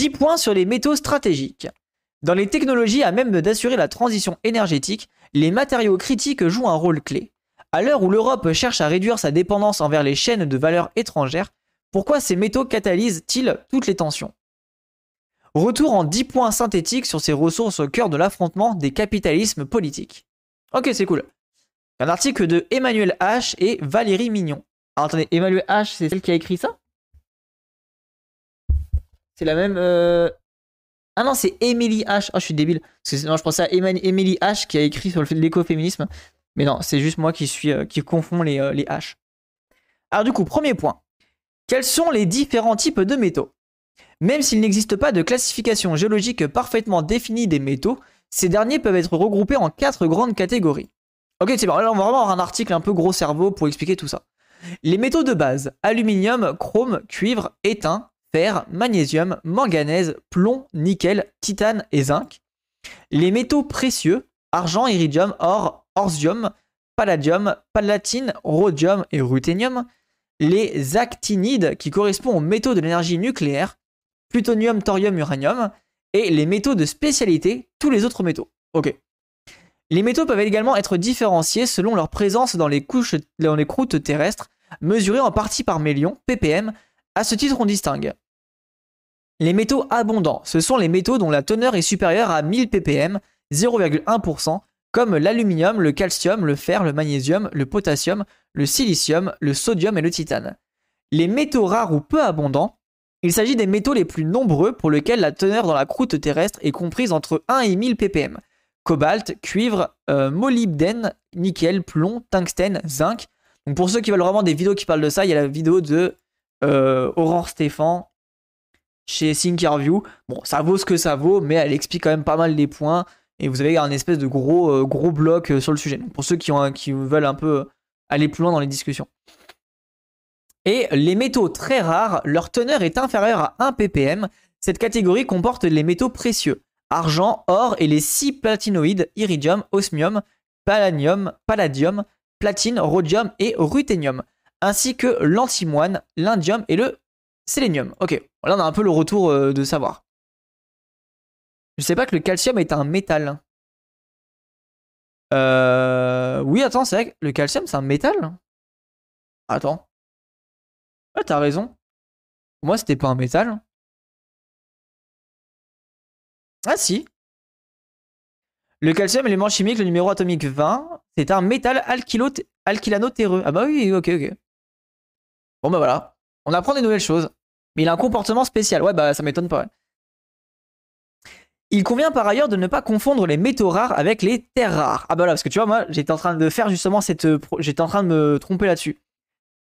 10 points sur les métaux stratégiques. Dans les technologies à même d'assurer la transition énergétique, les matériaux critiques jouent un rôle clé. À l'heure où l'Europe cherche à réduire sa dépendance envers les chaînes de valeur étrangères, pourquoi ces métaux catalysent-ils toutes les tensions? Retour en 10 points synthétiques sur ces ressources au cœur de l'affrontement des capitalismes politiques. Ok, c'est cool. Un article de Emmanuel H et Valérie Mignon. Alors attendez, Emmanuel H, c'est celle qui a écrit ça? C'est la même. Euh, ah non, c'est Emily H. Ah, je suis débile. non, je pensais à Emily H qui a écrit sur le fait de l'écoféminisme. Mais non, c'est juste moi qui suis euh, qui confond les, euh, les H. Alors du coup, premier point. Quels sont les différents types de métaux? Même s'il n'existe pas de classification géologique parfaitement définie des métaux, ces derniers peuvent être regroupés en quatre grandes catégories. Ok, c'est bon, là on va avoir un article un peu gros cerveau pour expliquer tout ça. Les métaux de base, aluminium, chrome, cuivre, étain, fer, magnésium, manganèse, plomb, nickel, titane et zinc. Les métaux précieux, argent, iridium, or, orzium, palladium, palatine, rhodium et ruthénium. Les actinides qui correspondent aux métaux de l'énergie nucléaire, plutonium, thorium, uranium. Et les métaux de spécialité, tous les autres métaux. Ok. Les métaux peuvent également être différenciés selon leur présence dans les, couches, dans les croûtes terrestres, mesurées en partie par millions, ppm, à ce titre, on distingue les métaux abondants. Ce sont les métaux dont la teneur est supérieure à 1000 ppm, 0,1%, comme l'aluminium, le calcium, le fer, le magnésium, le potassium, le silicium, le sodium et le titane. Les métaux rares ou peu abondants, il s'agit des métaux les plus nombreux pour lesquels la teneur dans la croûte terrestre est comprise entre 1 et 1000 ppm. Cobalt, cuivre, euh, molybdène, nickel, plomb, tungstène, zinc. Donc pour ceux qui veulent vraiment des vidéos qui parlent de ça, il y a la vidéo de euh, Aurore Stéphane chez Thinkerview. Bon, ça vaut ce que ça vaut, mais elle explique quand même pas mal les points. Et vous avez un espèce de gros, euh, gros bloc euh, sur le sujet. pour ceux qui, ont, qui veulent un peu aller plus loin dans les discussions. Et les métaux très rares, leur teneur est inférieure à 1 ppm. Cette catégorie comporte les métaux précieux, argent, or et les 6 platinoïdes, iridium, osmium, palladium, palladium, platine, rhodium et ruthénium, ainsi que l'antimoine, l'indium et le sélénium. Ok, là on a un peu le retour euh, de savoir. Je sais pas que le calcium est un métal. Euh... Oui, attends, c'est vrai que le calcium c'est un métal Attends. Ouais, t'as raison. moi, c'était pas un métal. Ah si. Le calcium, élément chimique, le numéro atomique 20, c'est un métal alkylano-terreux. Ah bah oui, ok, ok. Bon bah voilà. On apprend des nouvelles choses. Mais il a un comportement spécial. Ouais, bah ça m'étonne pas. Il convient par ailleurs de ne pas confondre les métaux rares avec les terres rares. Ah bah là, parce que tu vois, moi, j'étais en train de faire justement cette... J'étais en train de me tromper là-dessus.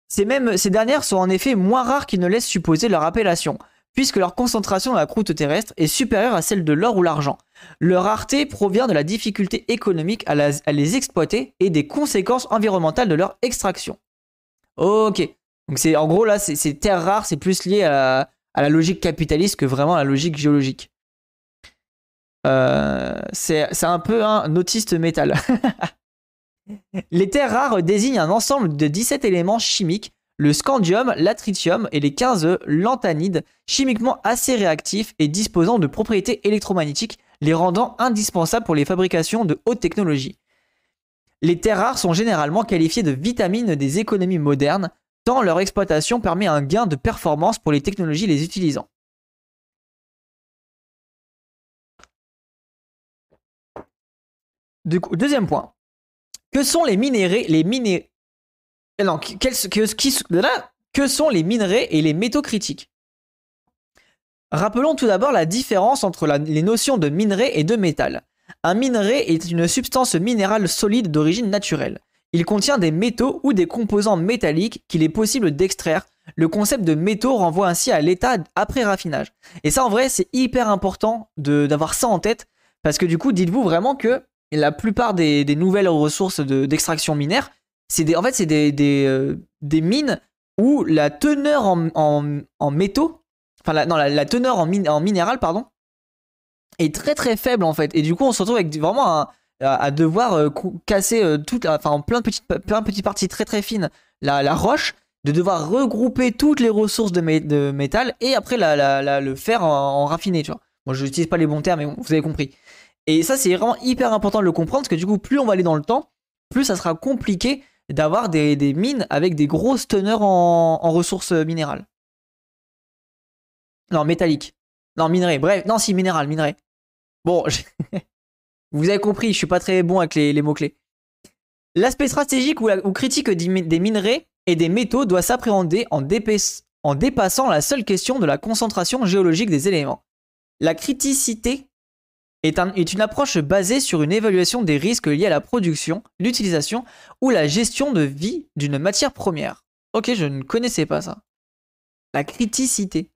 Ces dernières sont en effet moins rares qu'ils ne laissent supposer leur appellation, puisque leur concentration dans la croûte terrestre est supérieure à celle de l'or ou l'argent. Leur rareté provient de la difficulté économique à, à les exploiter et des conséquences environnementales de leur extraction. Ok, donc c'est en gros là, c'est terres rares, c'est plus lié à la, logique capitaliste que vraiment à la logique géologique. Euh, c'est un peu un autiste métal. les terres rares désignent un ensemble de 17 éléments chimiques, le scandium, l'atritium et les 15 lanthanides, chimiquement assez réactifs et disposant de propriétés électromagnétiques, les rendant indispensables pour les fabrications de haute technologie. Les terres rares sont généralement qualifiées de vitamines des économies modernes, tant leur exploitation permet un gain de performance pour les technologies les utilisant. deuxième point. Que sont les minéraux, non, sont les minerais et les métaux critiques? Rappelons tout d'abord la différence entre les notions de minerai et de métal. Un minerai est une substance minérale solide d'origine naturelle. Il contient des métaux ou des composants métalliques qu'il est possible d'extraire. Le concept de métaux renvoie ainsi à l'état après raffinage. Et ça, en vrai, c'est hyper important d'avoir ça en tête, parce que du coup, dites-vous vraiment que la plupart des, nouvelles ressources d'extraction minière, c'est en fait, c'est des, euh, des, mines où la teneur en, métaux, enfin, la, non, la, teneur en, en minéral, pardon, est très très faible en fait. Et du coup, on se retrouve avec vraiment un, à, devoir euh, casser euh, toute, enfin, plein de petites, plein de parties très très fines la, la roche de devoir regrouper toutes les ressources de, métal et après le faire en, raffiné, tu vois. Moi, je n'utilise pas les bons termes, mais vous avez compris. Et ça, c'est vraiment hyper important de le comprendre, parce que du coup, plus on va aller dans le temps, plus ça sera compliqué d'avoir des, mines avec des grosses teneurs en, ressources minérales. Non, métalliques. Non, minerais. Bref, non, si, minéral, minerais. Bon, vous avez compris, je suis pas très bon avec les, mots-clés. L'aspect stratégique ou, critique des minerais et des métaux doit s'appréhender en, en dépassant la seule question de la concentration géologique des éléments. La criticité est, une approche basée sur une évaluation des risques liés à la production, l'utilisation ou la gestion de vie d'une matière première. Ok, je ne connaissais pas ça. La criticité.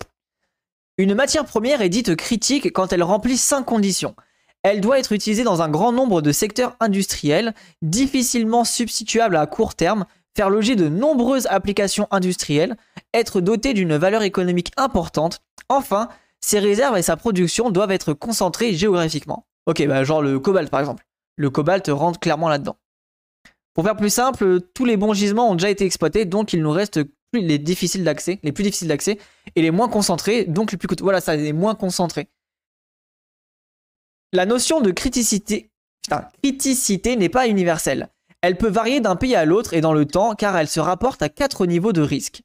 Une matière première est dite critique quand elle remplit cinq conditions. Elle doit être utilisée dans un grand nombre de secteurs industriels, difficilement substituable à court terme, faire l'objet de nombreuses applications industrielles, être dotée d'une valeur économique importante, enfin, ses réserves et sa production doivent être concentrées géographiquement. Ok, bah genre le cobalt par exemple. Le cobalt rentre clairement là-dedans. Pour faire plus simple, tous les bons gisements ont déjà été exploités, donc il nous reste plus les difficiles d'accès, les plus difficiles d'accès, et les moins concentrés, donc les plus coûteux. Voilà, ça, les moins concentrés. La notion de criticité, n'est pas universelle. Elle peut varier d'un pays à l'autre et dans le temps, car elle se rapporte à quatre niveaux de risque.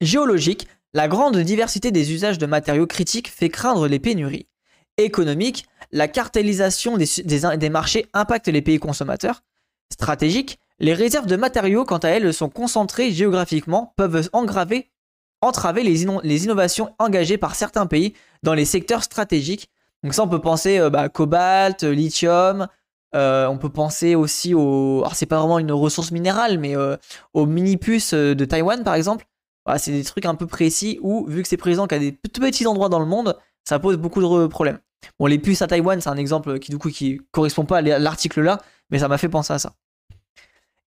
Géologique, la grande diversité des usages de matériaux critiques fait craindre les pénuries. Économique, la cartélisation des, marchés impacte les pays consommateurs. Stratégique, les réserves de matériaux, quant à elles, sont concentrées géographiquement, peuvent entraver les, innovations engagées par certains pays dans les secteurs stratégiques. Donc ça, on peut penser euh, bah, cobalt, lithium, euh, on peut penser aussi au... Alors c'est pas vraiment une ressource minérale, mais euh, aux mini-puces de Taïwan, par exemple c'est des trucs un peu précis où, vu que c'est présent qu'à des petits endroits dans le monde, ça pose beaucoup de problèmes. Bon, les puces à Taïwan, c'est un exemple qui, du coup, qui correspond pas à l'article là, mais ça m'a fait penser à ça.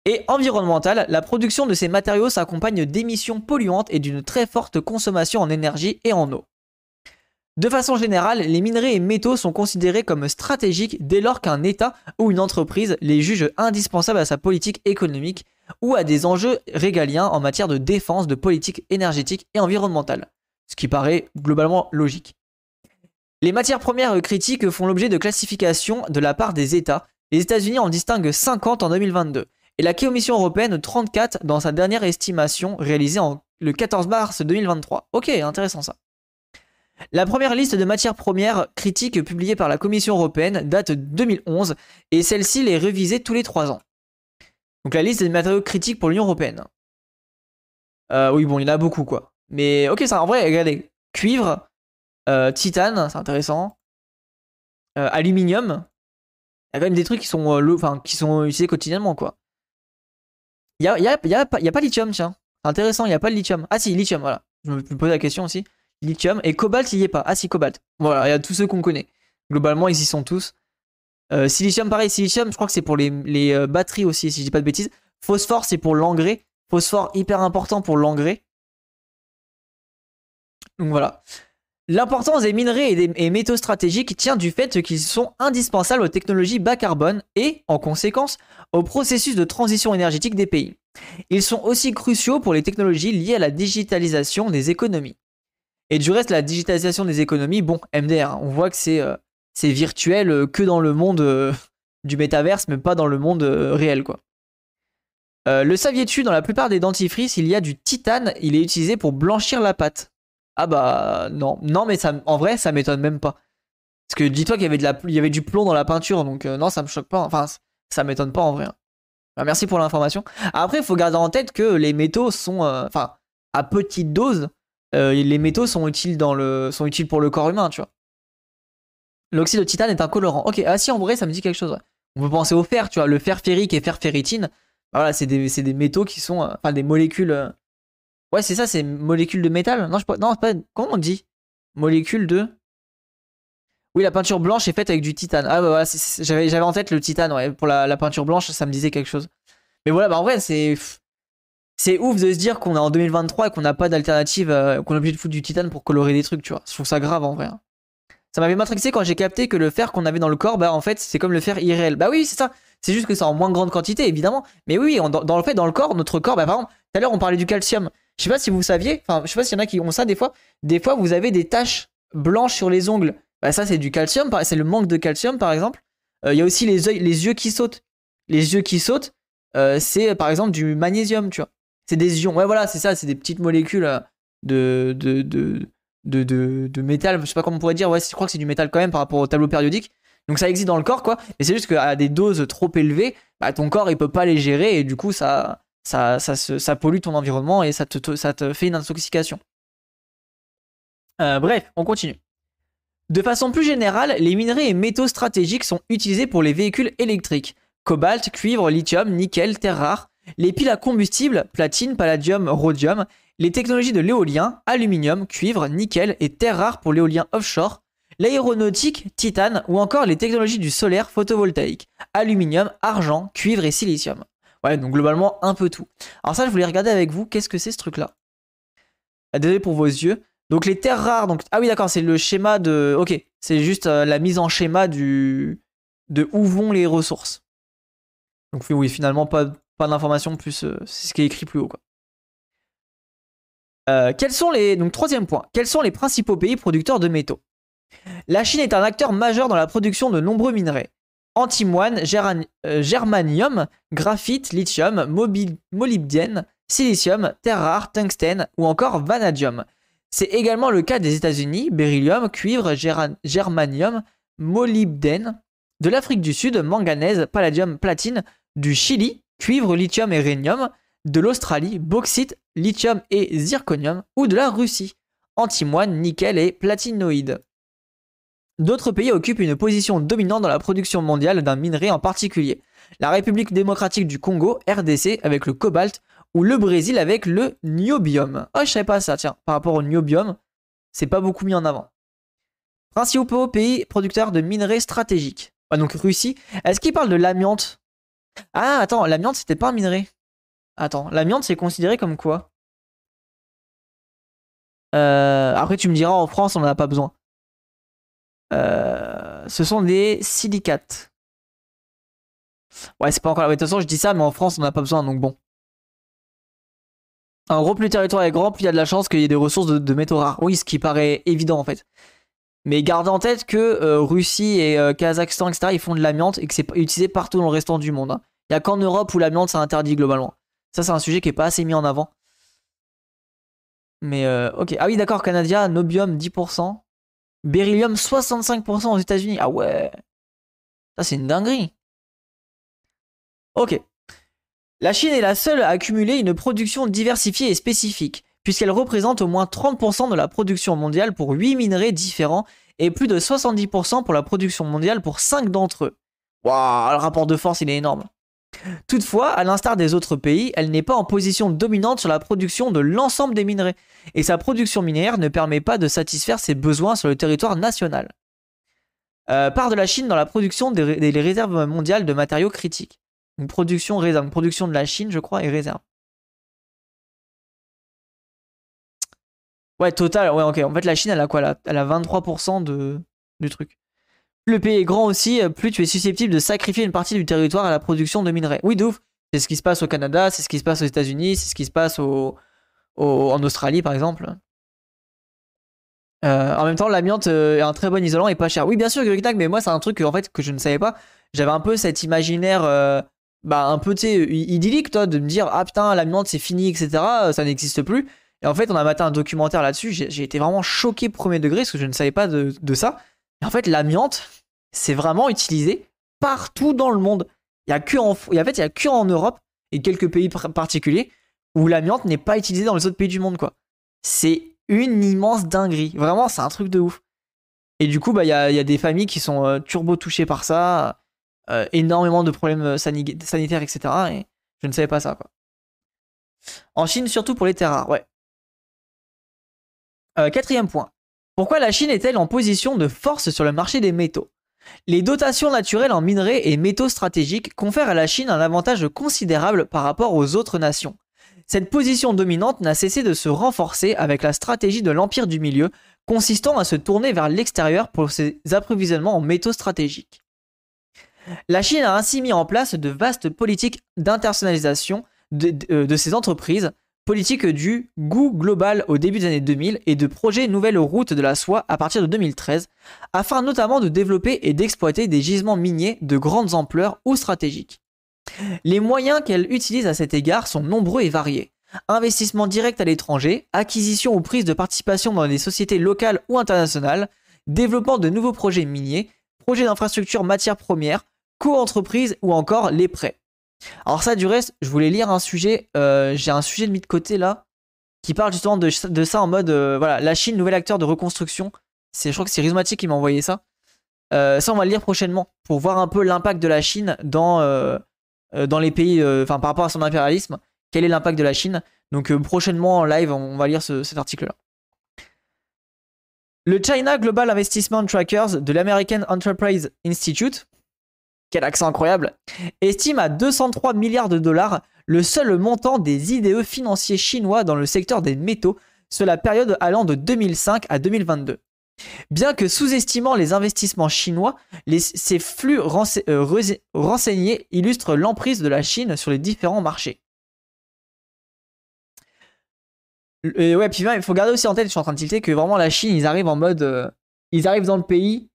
Et environnemental, la production de ces matériaux s'accompagne d'émissions polluantes et d'une très forte consommation en énergie et en eau. De façon générale, les minerais et métaux sont considérés comme stratégiques dès lors qu'un État ou une entreprise les juge indispensables à sa politique économique ou à des enjeux régaliens en matière de défense, de politique énergétique et environnementale. Ce qui paraît globalement logique. Les matières premières critiques font l'objet de classifications de la part des États. Les États-Unis en distinguent 50 en 2022 et la Commission européenne 34 dans sa dernière estimation réalisée le 14 mars 2023. Ok, intéressant ça. La première liste de matières premières critiques publiée par la Commission européenne date de 2011 et celle-ci est révisée tous les 3 ans. Donc la liste des matériaux critiques pour l'Union Européenne. Euh, oui, bon, il y en a beaucoup, quoi. Mais ok, ça, en vrai, regardez. Cuivre, euh, titane, c'est intéressant. Euh, aluminium. Il y a quand même des trucs qui sont, qui sont utilisés quotidiennement, quoi. Il y a, y, a, y, a, pas lithium, tiens. Intéressant, il n'y a pas le lithium. Ah si, lithium, voilà. Je me pose la question aussi. Lithium. Et cobalt, il n'y est pas. Ah si, cobalt. Voilà, il y a tous ceux qu'on connaît. Globalement, ils y sont tous. Euh, silicium, pareil, silicium, je crois que c'est pour les, euh, batteries aussi, si je dis pas de bêtises. Phosphore, c'est pour l'engrais. Phosphore, hyper important pour l'engrais. Donc voilà. L'importance des minerais et des métaux stratégiques tient du fait qu'ils sont indispensables aux technologies bas carbone et, en conséquence, au processus de transition énergétique des pays. Ils sont aussi cruciaux pour les technologies liées à la digitalisation des économies. Et du reste, la digitalisation des économies, bon, MDR, hein, on voit que c'est euh, virtuel euh, que dans le monde euh, du métaverse, mais pas dans le monde réel, quoi. le saviez-tu, dans la plupart des dentifrices, il y a du titane, il est utilisé pour blanchir la pâte. Ah bah non, non mais ça, en vrai ça m'étonne même pas. Parce que dis-toi qu'il y avait du plomb dans la peinture, donc non ça me choque pas. Enfin ça m'étonne pas en vrai. Bah, merci pour l'information. Après il faut garder en tête que les métaux sont, enfin à petite dose, les métaux sont utiles dans le, sont utiles pour le corps humain, tu vois. L'oxyde de titane est un colorant. Ok, ah si, en vrai, ça me dit quelque chose. On peut penser au fer, tu vois, le fer ferrique et fer ferritine. Bah voilà, c'est des, métaux qui sont. Euh, enfin, des molécules. Euh, ouais, c'est ça, c'est molécules de métal. Non, je, non, pas. Comment on dit? Molécules de? Oui, la peinture blanche est faite avec du titane. Ah, bah voilà, j'avais en tête le titane, ouais. Pour la, peinture blanche, ça me disait quelque chose. Mais voilà, bah en vrai, c'est. C'est ouf de se dire qu'on est en 2023 et qu'on n'a pas d'alternative, euh, qu'on est obligé de foutre du titane pour colorer des trucs, tu vois. Je trouve ça grave en vrai. Hein. Ça m'avait matrixé quand j'ai capté que le fer qu'on avait dans le corps, bah en fait, c'est comme le fer irréel. Bah oui, c'est ça. C'est juste que c'est en moins grande quantité, évidemment. Mais oui, dans, le fait, dans le corps, notre corps, bah, par exemple, tout à l'heure, on parlait du calcium. Je sais pas si vous saviez, enfin, je sais pas s'il y en a qui ont ça des fois. Des fois, vous avez des taches blanches sur les ongles. Bah, ça, c'est du calcium, c'est le manque de calcium, par exemple. Euh, il y a aussi les, les yeux qui sautent. Les yeux qui sautent, euh, c'est par exemple du magnésium, tu vois. C'est des ions. Ouais, voilà, c'est ça, c'est des petites molécules euh, de, de, de, de, de, métal. Je sais pas comment on pourrait dire. Ouais, je crois que c'est du métal quand même par rapport au tableau périodique. Donc ça existe dans le corps, quoi. Mais c'est juste qu'à des doses trop élevées, bah, ton corps il peut pas les gérer et du coup ça, ça, ça, ça pollue ton environnement et ça te, ça te fait une intoxication. bref, on continue. De façon plus générale, les minerais et métaux stratégiques sont utilisés pour les véhicules électriques. Cobalt, cuivre, lithium, nickel, terres rares, les piles à combustible, platine, palladium, rhodium, les technologies de l'éolien, aluminium, cuivre, nickel et terres rares pour l'éolien offshore, l'aéronautique, titane ou encore les technologies du solaire photovoltaïque, aluminium, argent, cuivre et silicium. Ouais, donc globalement un peu tout. Alors ça, je voulais regarder avec vous, qu'est-ce que c'est ce truc-là? Ah, Désolé pour vos yeux. Donc les terres rares, donc ah oui d'accord, c'est le schéma de, ok, c'est juste euh, la mise en schéma du de où vont les ressources. Donc oui, finalement pas pas d'informations plus, euh, c'est ce qui est écrit plus haut quoi. Euh, quels sont les donc troisième point, quels sont les principaux pays producteurs de métaux? La Chine est un acteur majeur dans la production de nombreux minerais. Antimoine, germanium, graphite, lithium, molybdène, silicium, terre rare, tungstène ou encore vanadium. C'est également le cas des États-Unis, beryllium, cuivre, germanium, molybdène, de l'Afrique du Sud, manganèse, palladium, platine, du Chili, cuivre, lithium et rhénium, de l'Australie, bauxite, lithium et zirconium, ou de la Russie, antimoine, nickel et platinoïde. D'autres pays occupent une position dominante dans la production mondiale d'un minerai en particulier. La République démocratique du Congo, RDC, avec le cobalt, ou le Brésil avec le niobium. Oh, je savais pas ça, tiens. Par rapport au niobium, c'est pas beaucoup mis en avant. Principaux pays producteurs de minerais stratégiques. Ah, donc Russie. Est-ce qu'il parle de l'amiante? Ah, attends, l'amiante c'était pas un minerai. Attends, l'amiante c'est considéré comme quoi? Euh, Après tu me diras en France on en a pas besoin. Euh, ce sont des silicates. Ouais, c'est pas encore. De toute façon, je dis ça, mais en France, on en a pas besoin, donc bon. En gros, plus le territoire est grand, plus il y a de la chance qu'il y ait des ressources de, métaux rares. Oui, ce qui paraît évident en fait. Mais gardez en tête que euh, Russie et euh, Kazakhstan, etc., ils font de l'amiante et que c'est utilisé partout dans le restant du monde. Hein. Il n'y a qu'en Europe où l'amiante c'est interdit globalement. Ça, c'est un sujet qui est pas assez mis en avant. Mais euh, ok. Ah oui, d'accord, Canada, Nobium 10%. Beryllium 65% aux États-Unis. Ah ouais. Ça, c'est une dinguerie. Ok. La Chine est la seule à accumuler une production diversifiée et spécifique, puisqu'elle représente au moins 30% de la production mondiale pour 8 minerais différents et plus de 70% pour la production mondiale pour 5 d'entre eux. Waouh, le rapport de force il est énorme. Toutefois, à l'instar des autres pays, elle n'est pas en position dominante sur la production de l'ensemble des minerais, et sa production minière ne permet pas de satisfaire ses besoins sur le territoire national. Euh, part de la Chine dans la production des réserves mondiales de matériaux critiques. Une production réserve. production de la Chine, je crois, et réserve. Ouais, total. Ouais, ok. En fait, la Chine, elle a quoi Elle a 23% de, du truc. Plus le pays est grand aussi, plus tu es susceptible de sacrifier une partie du territoire à la production de minerais. Oui, de ouf. C'est ce qui se passe au Canada, c'est ce qui se passe aux États-Unis, c'est ce qui se passe au, en Australie, par exemple. Euh, en même temps, l'amiante euh, est un très bon isolant et pas cher. Oui, bien sûr, mais moi, c'est un truc en fait, que je ne savais pas. J'avais un peu cet imaginaire euh, bah, un peu, idyllique, toi, de me dire, ah putain, l'amiante c'est fini, etc., ça n'existe plus. Et en fait, on a maté un documentaire là-dessus, j'ai été vraiment choqué premier degré, parce que je ne savais pas de, ça. Et en fait, l'amiante, c'est vraiment utilisé partout dans le monde. Il y a que en, fait, il y a que Europe et quelques pays particuliers où l'amiante n'est pas utilisée dans les autres pays du monde, quoi. C'est une immense dinguerie. Vraiment, c'est un truc de ouf. Et du coup, bah, il y a, y a, des familles qui sont euh, turbo touchées par ça. Euh, énormément de problèmes euh, sanitaires, etc. Et je ne savais pas ça, quoi. En Chine, surtout pour les terres rares, ouais. Euh, quatrième point. Pourquoi la Chine est-elle en position de force sur le marché des métaux? Les dotations naturelles en minerais et métaux stratégiques confèrent à la Chine un avantage considérable par rapport aux autres nations. Cette position dominante n'a cessé de se renforcer avec la stratégie de l'Empire du Milieu, consistant à se tourner vers l'extérieur pour ses approvisionnements en métaux stratégiques. La Chine a ainsi mis en place de vastes politiques d'internationalisation de, de ses entreprises, politique du goût global au début des années 2000 et de projet nouvelles routes de la soie à partir de 2013, afin notamment de développer et d'exploiter des gisements miniers de grandes ampleurs ou stratégiques. Les moyens qu'elle utilise à cet égard sont nombreux et variés. Investissement direct à l'étranger, acquisition ou prise de participation dans des sociétés locales ou internationales, développement de nouveaux projets miniers, projets d'infrastructure matières premières, co-entreprises ou encore les prêts. Alors ça, du reste, je voulais lire un sujet, euh, j'ai un sujet de mis de côté là, qui parle justement de, ça en mode, euh, voilà, la Chine, nouvel acteur de reconstruction. C'est, je crois que c'est Rhizomatic qui m'a envoyé ça. Euh, ça, on va le lire prochainement pour voir un peu l'impact de la Chine dans, dans les pays, enfin par rapport à son impérialisme. Quel est l'impact de la Chine? Donc prochainement en live, on va lire cet article-là. Le China Global Investment Trackers de l'American Enterprise Institute quel accent incroyable, estime à 203 milliards de dollars le seul montant des IDE financiers chinois dans le secteur des métaux sur la période allant de 2005 à 2022. Bien que sous-estimant les investissements chinois, ces flux euh, renseignés illustrent l'emprise de la Chine sur les différents marchés. Ouais, puis il faut garder aussi en tête, je suis en train de tilter, que vraiment la Chine, ils arrivent en mode. Euh, ils arrivent dans le pays,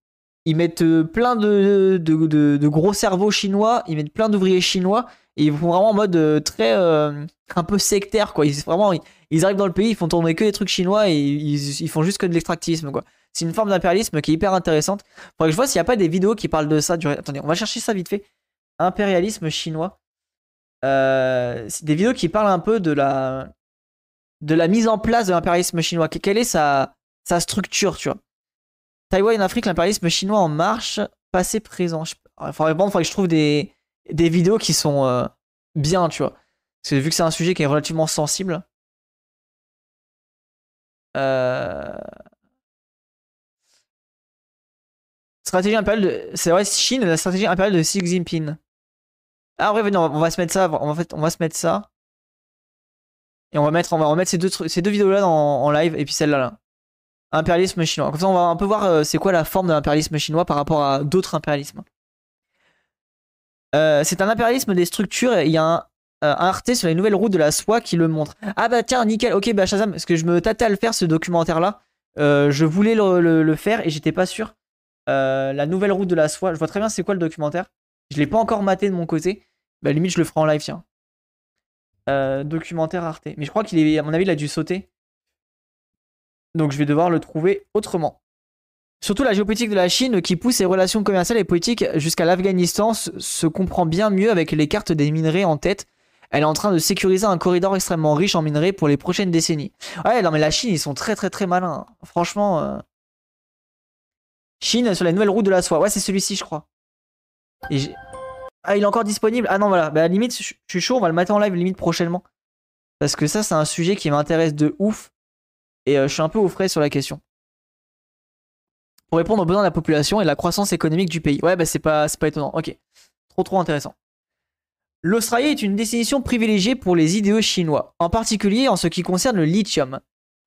ils mettent euh, plein de, de, gros cerveaux chinois, ils mettent plein d'ouvriers chinois, et ils vont vraiment en mode euh, très euh, un peu sectaire quoi. Ils vraiment ils, arrivent dans le pays, ils font tourner que des trucs chinois et ils, font juste que de l'extractivisme quoi. C'est une forme d'impérialisme qui est hyper intéressante. Faudrait que je vois s'il n'y a pas des vidéos qui parlent de ça. Attendez, on va chercher ça vite fait. Impérialisme chinois. des vidéos qui parlent un peu de la de la mise en place de l'impérialisme chinois. Quelle est sa, sa structure, tu vois? Taïwan, Afrique, l'impérialisme chinois en marche, passé, présent. Il faudrait, que je trouve des, des vidéos qui sont euh, bien, tu vois. Parce que vu que c'est un sujet qui est relativement sensible. Euh... Stratégie impériale de. C'est vrai, Chine, la stratégie impériale de Xi Jinping. Ah, ouais, venez, on va se mettre ça. On va se mettre ça. Et on va mettre, on va remettre ces deux, ces deux vidéos-là en, live et puis celle-là. Là impérialisme chinois. Comme ça, on va un peu voir euh, c'est quoi la forme de l'impérialisme chinois par rapport à d'autres impérialismes. Euh, c'est un impérialisme des structures. Il y a un, euh, Arte sur les nouvelles routes de la soie qui le montre. Ah bah tiens, nickel. Ok, bah Shazam, parce que je me tâtais à le faire ce documentaire-là. je voulais le, faire et j'étais pas sûr. la nouvelle route de la soie. Je vois très bien c'est quoi le documentaire. Je l'ai pas encore maté de mon côté. Bah limite je le ferai en live, tiens. documentaire Arte. Mais je crois qu'il est, à mon avis, il a dû sauter. Donc je vais devoir le trouver autrement. Surtout la géopolitique de la Chine qui pousse ses relations commerciales et politiques jusqu'à l'Afghanistan se comprend bien mieux avec les cartes des minerais en tête. Elle est en train de sécuriser un corridor extrêmement riche en minerais pour les prochaines décennies. Ouais, non mais la Chine, ils sont très très très malins. Franchement. Euh. Chine sur la nouvelle route de la soie. Ouais, c'est celui-ci, je crois. ah, il est encore disponible Ah non, voilà. Bah, limite, je suis chaud, on va le mettre en live limite prochainement. Parce que ça, c'est un sujet qui m'intéresse de ouf. Et euh, je suis un peu au frais sur la question. Pour répondre aux besoins de la population et la croissance économique du pays. Ouais, bah c'est pas, pas étonnant. Ok. Trop trop intéressant. L'Australie est une destination privilégiée pour les idéaux chinois, en particulier en ce qui concerne le lithium.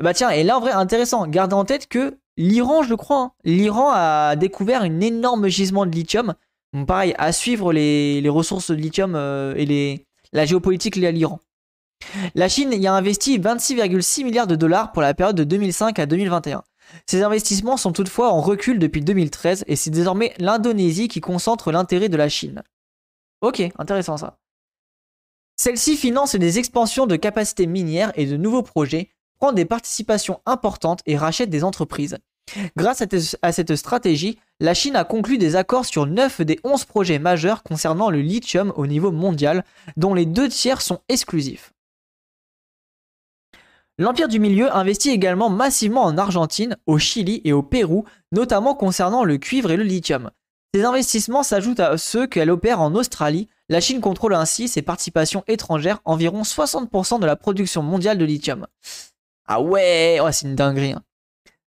Bah tiens, et là en vrai intéressant, gardez en tête que l'Iran, je le crois, hein, l'Iran a découvert un énorme gisement de lithium. Pareil, à suivre les, ressources de lithium euh, et les, la géopolitique liée à l'Iran. La Chine y a investi 26,6 milliards de dollars pour la période de 2005 à 2021. Ces investissements sont toutefois en recul depuis 2013 et c'est désormais l'Indonésie qui concentre l'intérêt de la Chine. Ok, intéressant ça. Celle-ci finance des expansions de capacités minières et de nouveaux projets, prend des participations importantes et rachète des entreprises. Grâce à cette stratégie, la Chine a conclu des accords sur 9 des 11 projets majeurs concernant le lithium au niveau mondial, dont les deux tiers sont exclusifs. L'Empire du Milieu investit également massivement en Argentine, au Chili et au Pérou, notamment concernant le cuivre et le lithium. Ces investissements s'ajoutent à ceux qu'elle opère en Australie. La Chine contrôle ainsi ses participations étrangères, environ 60% de la production mondiale de lithium. Ah ouais, c'est une dinguerie. Hein.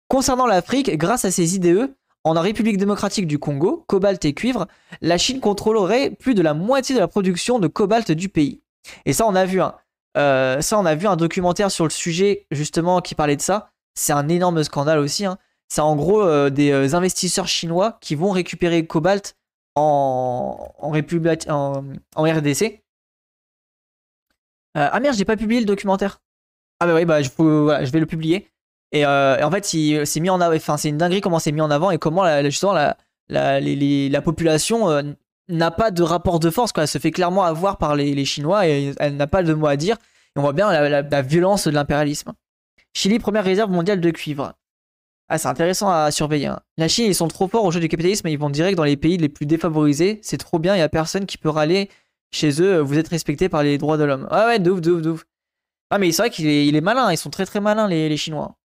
Concernant l'Afrique, grâce à ses IDE, en République démocratique du Congo, cobalt et cuivre, la Chine contrôlerait plus de la moitié de la production de cobalt du pays. Et ça, on a vu, hein. Euh, ça, on a vu un documentaire sur le sujet justement qui parlait de ça. C'est un énorme scandale aussi. Hein. C'est en gros euh, des euh, investisseurs chinois qui vont récupérer cobalt en, République, en, RDC. ah merde, j'ai pas publié le documentaire. Ah bah oui, bah je, vais le publier. Et, en fait, c'est mis en enfin c'est une dinguerie comment c'est mis en avant et comment justement la, la population n'a pas de rapport de force, quoi. Elle se fait clairement avoir par les, Chinois et elle n'a pas de mot à dire. On voit bien la, violence de l'impérialisme. Chili, première réserve mondiale de cuivre. Ah, c'est intéressant à surveiller. Hein. La Chine, ils sont trop forts au jeu du capitalisme et ils vont direct dans les pays les plus défavorisés. C'est trop bien, il n'y a personne qui peut râler chez eux. Vous êtes respectés par les droits de l'homme. Ah ouais, de ouf, de. Ah, mais c'est vrai qu'il est, malin, ils sont très très malins, les Chinois.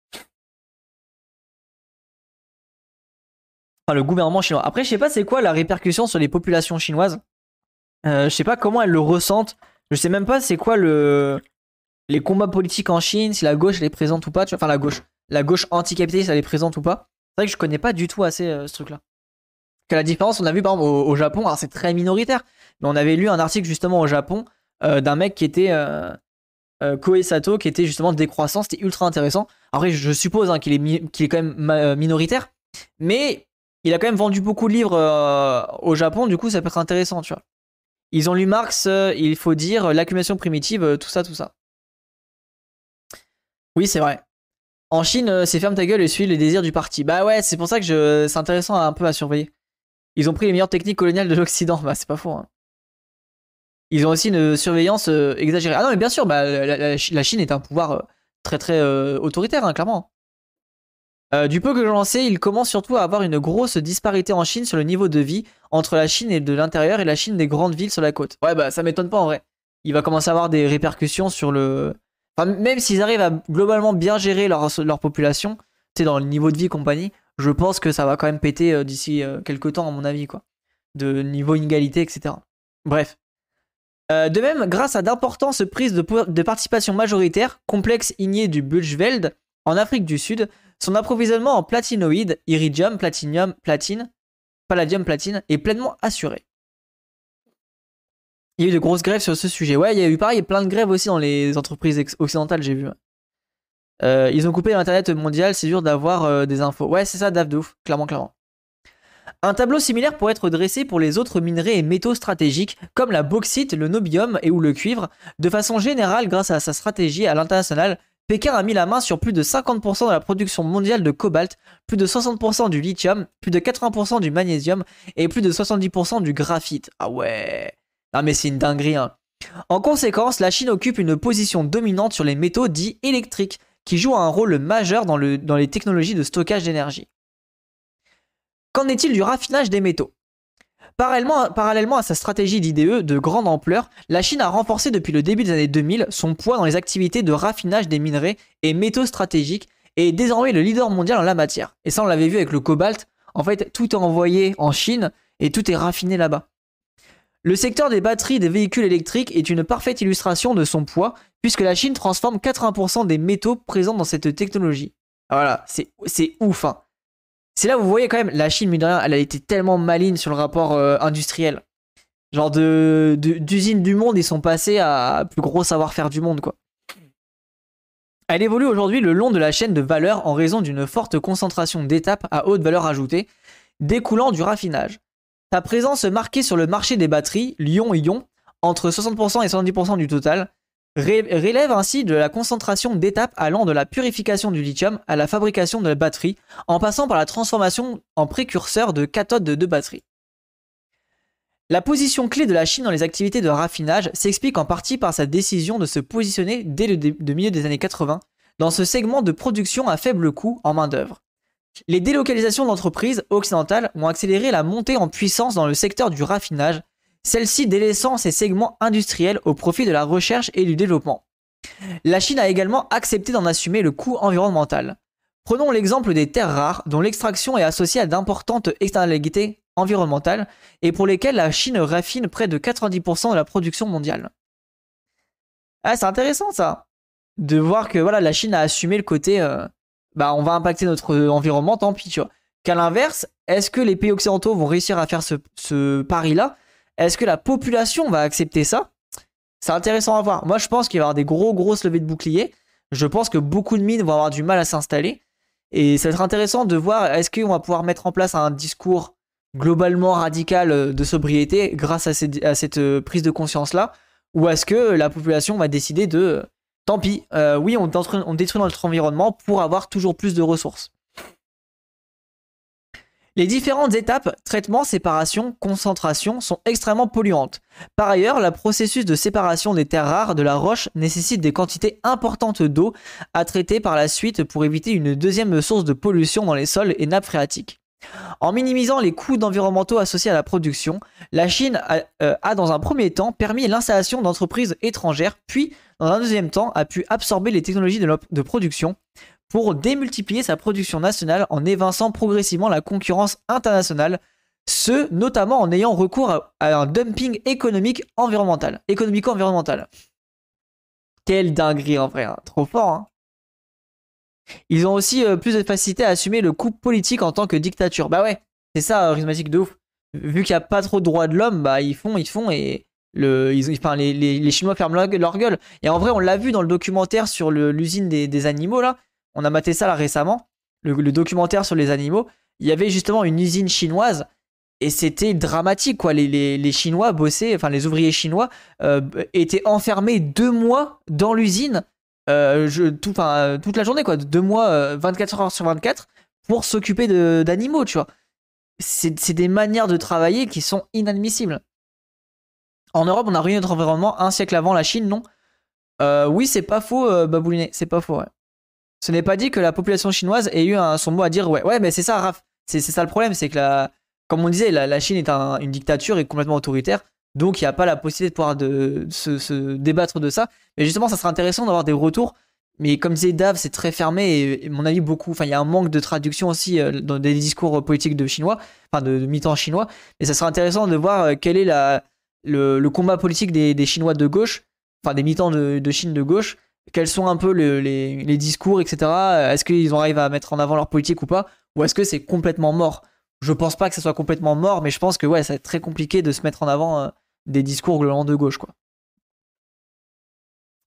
Enfin, le gouvernement chinois. Après, je sais pas c'est quoi la répercussion sur les populations chinoises? Euh, je sais pas comment elles le ressentent. Je sais même pas c'est quoi le les combats politiques en Chine, si la gauche elle est présente ou pas. Enfin, la gauche. La gauche anticapitaliste elle est présente ou pas. C'est vrai que je connais pas du tout assez euh, ce truc-là. Que la différence, on a vu par exemple au, Japon, alors c'est très minoritaire, mais on avait lu un article justement au Japon euh, d'un mec qui était euh, Koe Sato, qui était justement décroissant, c'était ultra intéressant. Après, je suppose hein, qu'il est, qu'il est quand même minoritaire, mais il a quand même vendu beaucoup de livres euh, au Japon, du coup ça peut être intéressant, tu vois. Ils ont lu Marx, euh, il faut dire, l'accumulation primitive, euh, tout ça, tout ça. Oui, c'est vrai. En Chine, c'est ferme ta gueule et suis les désirs du parti. Bah ouais, c'est pour ça que c'est intéressant un peu à surveiller. Ils ont pris les meilleures techniques coloniales de l'Occident. Bah c'est pas faux. Hein. Ils ont aussi une surveillance exagérée. Ah non, mais bien sûr, bah, la, Chine est un pouvoir très très autoritaire, hein, clairement. Euh, du peu que j'en sais, il commence surtout à avoir une grosse disparité en Chine sur le niveau de vie entre la Chine et de l'intérieur et la Chine des grandes villes sur la côte. Ouais, bah ça m'étonne pas en vrai. Il va commencer à avoir des répercussions sur le. Enfin, même s'ils arrivent à globalement bien gérer leur, population, tu sais, dans le niveau de vie compagnie, je pense que ça va quand même péter euh, d'ici euh, quelques temps, à mon avis, quoi. De niveau inégalité, etc. Bref. de même, grâce à d'importantes prises de, participation majoritaire, complexe igné du Bulchveld, en Afrique du Sud, son approvisionnement en platinoïdes, iridium, platinium, platine, palladium, platine, est pleinement assuré. Il y a eu de grosses grèves sur ce sujet. Ouais, il y a eu pareil, plein de grèves aussi dans les entreprises occidentales, j'ai vu. Euh, ils ont coupé l'internet mondial, c'est dur d'avoir euh, des infos. Ouais, c'est ça, daf de ouf, clairement, clairement. Un tableau similaire pourrait être dressé pour les autres minerais et métaux stratégiques comme la bauxite, le nobium et ou le cuivre. De façon générale, grâce à sa stratégie à l'international, Pékin a mis la main sur plus de 50% de la production mondiale de cobalt, plus de 60% du lithium, plus de 80% du magnésium et plus de 70% du graphite. Ah ouais Ah mais c'est une dinguerie hein. En conséquence, la Chine occupe une position dominante sur les métaux dits électriques, qui jouent un rôle majeur dans, dans les technologies de stockage d'énergie. Qu'en est-il du raffinage des métaux? Parallèlement, à sa stratégie d'IDE de grande ampleur, la Chine a renforcé depuis le début des années 2000 son poids dans les activités de raffinage des minerais et métaux stratégiques et est désormais le leader mondial en la matière. Et ça, on l'avait vu avec le cobalt. En fait, tout est envoyé en Chine et tout est raffiné là-bas. Le secteur des batteries des véhicules électriques est une parfaite illustration de son poids, puisque la Chine transforme 80% des métaux présents dans cette technologie. Voilà, c'est ouf. Hein. C'est là où vous voyez quand même, la Chine, mine de rien, elle a été tellement maligne sur le rapport euh, industriel. Genre de, d'usines du monde, ils sont passés à plus gros savoir-faire du monde, quoi. Elle évolue aujourd'hui le long de la chaîne de valeur en raison d'une forte concentration d'étapes à haute valeur ajoutée, découlant du raffinage. Sa présence marquée sur le marché des batteries, Lyon-Ion, entre 60% et 70% du total, relève ainsi de la concentration d'étapes allant de la purification du lithium à la fabrication de la batterie, en passant par la transformation en précurseur de cathodes de batteries. La position clé de la Chine dans les activités de raffinage s'explique en partie par sa décision de se positionner dès le milieu des années 80 dans ce segment de production à faible coût en main-d'œuvre. Les délocalisations d'entreprises occidentales ont accéléré la montée en puissance dans le secteur du raffinage celle-ci délaissant ses segments industriels au profit de la recherche et du développement. La Chine a également accepté d'en assumer le coût environnemental. Prenons l'exemple des terres rares dont l'extraction est associée à d'importantes externalités environnementales et pour lesquelles la Chine raffine près de 90% de la production mondiale. Ah, c'est intéressant ça, de voir que voilà, la Chine a assumé le côté, euh, bah on va impacter notre environnement, tant pis, tu vois. Qu'à l'inverse, est-ce que les pays occidentaux vont réussir à faire ce, ce pari-là est-ce que la population va accepter ça? C'est intéressant à voir. Moi, je pense qu'il va y avoir des gros, grosses levées de boucliers. Je pense que beaucoup de mines vont avoir du mal à s'installer. Et ça va être intéressant de voir est-ce qu'on va pouvoir mettre en place un discours globalement radicale de sobriété grâce à cette, prise de conscience-là? Ou est-ce que la population va décider de tant pis, oui, on détruit notre environnement pour avoir toujours plus de ressources? Les différentes étapes, traitement, séparation, concentration, sont extrêmement polluantes. Par ailleurs, le processus de séparation des terres rares de la roche nécessite des quantités importantes d'eau à traiter par la suite pour éviter une deuxième source de pollution dans les sols et nappes phréatiques. En minimisant les coûts environnementaux associés à la production, la Chine a, euh, dans un premier temps permis l'installation d'entreprises étrangères, puis dans un deuxième temps a pu absorber les technologies de production pour démultiplier sa production nationale en évinçant progressivement la concurrence internationale, ce notamment en ayant recours à, un dumping économique environnemental, économico-environnemental. Quelle dinguerie en vrai, hein. trop fort. Hein. Ils ont aussi euh, plus de facilité à assumer le coup politique en tant que dictature. Bah ouais, c'est ça, charismatique de ouf. Vu qu'il n'y a pas trop de droits de l'homme, bah ils font, ils font et le, ils, enfin, les, les, Chinois ferment leur, gueule. Et en vrai, on l'a vu dans le documentaire sur l'usine des, animaux là on a maté ça là récemment, le, documentaire sur les animaux. Il y avait justement une usine chinoise et c'était dramatique quoi. Les, Chinois bossaient, enfin les ouvriers chinois euh, étaient enfermés deux mois dans l'usine, euh, toute la journée quoi, deux mois, 24 euh, heures sur 24 pour s'occuper d'animaux, tu vois. C'est des manières de travailler qui sont inadmissibles. En Europe, on a ruiné notre environnement un siècle avant la Chine, non Oui, c'est pas faux, Babouliné, c'est pas faux. Ouais ce n'est pas dit que la population chinoise ait eu son mot à dire. Ouais, ouais mais c'est ça, Raph. C'est ça le problème, c'est que, la, comme on disait, la, Chine est une dictature et complètement autoritaire. Donc, il n'y a pas la possibilité de pouvoir se, débattre de ça. Mais justement, ça serait intéressant d'avoir des retours. Mais comme disait Dave, c'est très fermé et, mon avis, beaucoup. Enfin, il y a un manque de traduction aussi euh, dans des discours politiques de chinois, enfin de, de chinois. Et ça serait intéressant de voir euh, quel est le, combat politique des, Chinois de gauche, enfin des militants de Chine de gauche, quels sont un peu les, discours, etc. Est-ce qu'ils arrivent à mettre en avant leur politique ou pas? Ou est-ce que c'est complètement mort? Je pense pas que ça soit complètement mort, mais je pense que ouais, ça va être très compliqué de se mettre en avant euh, des discours globalement de gauche. Quoi.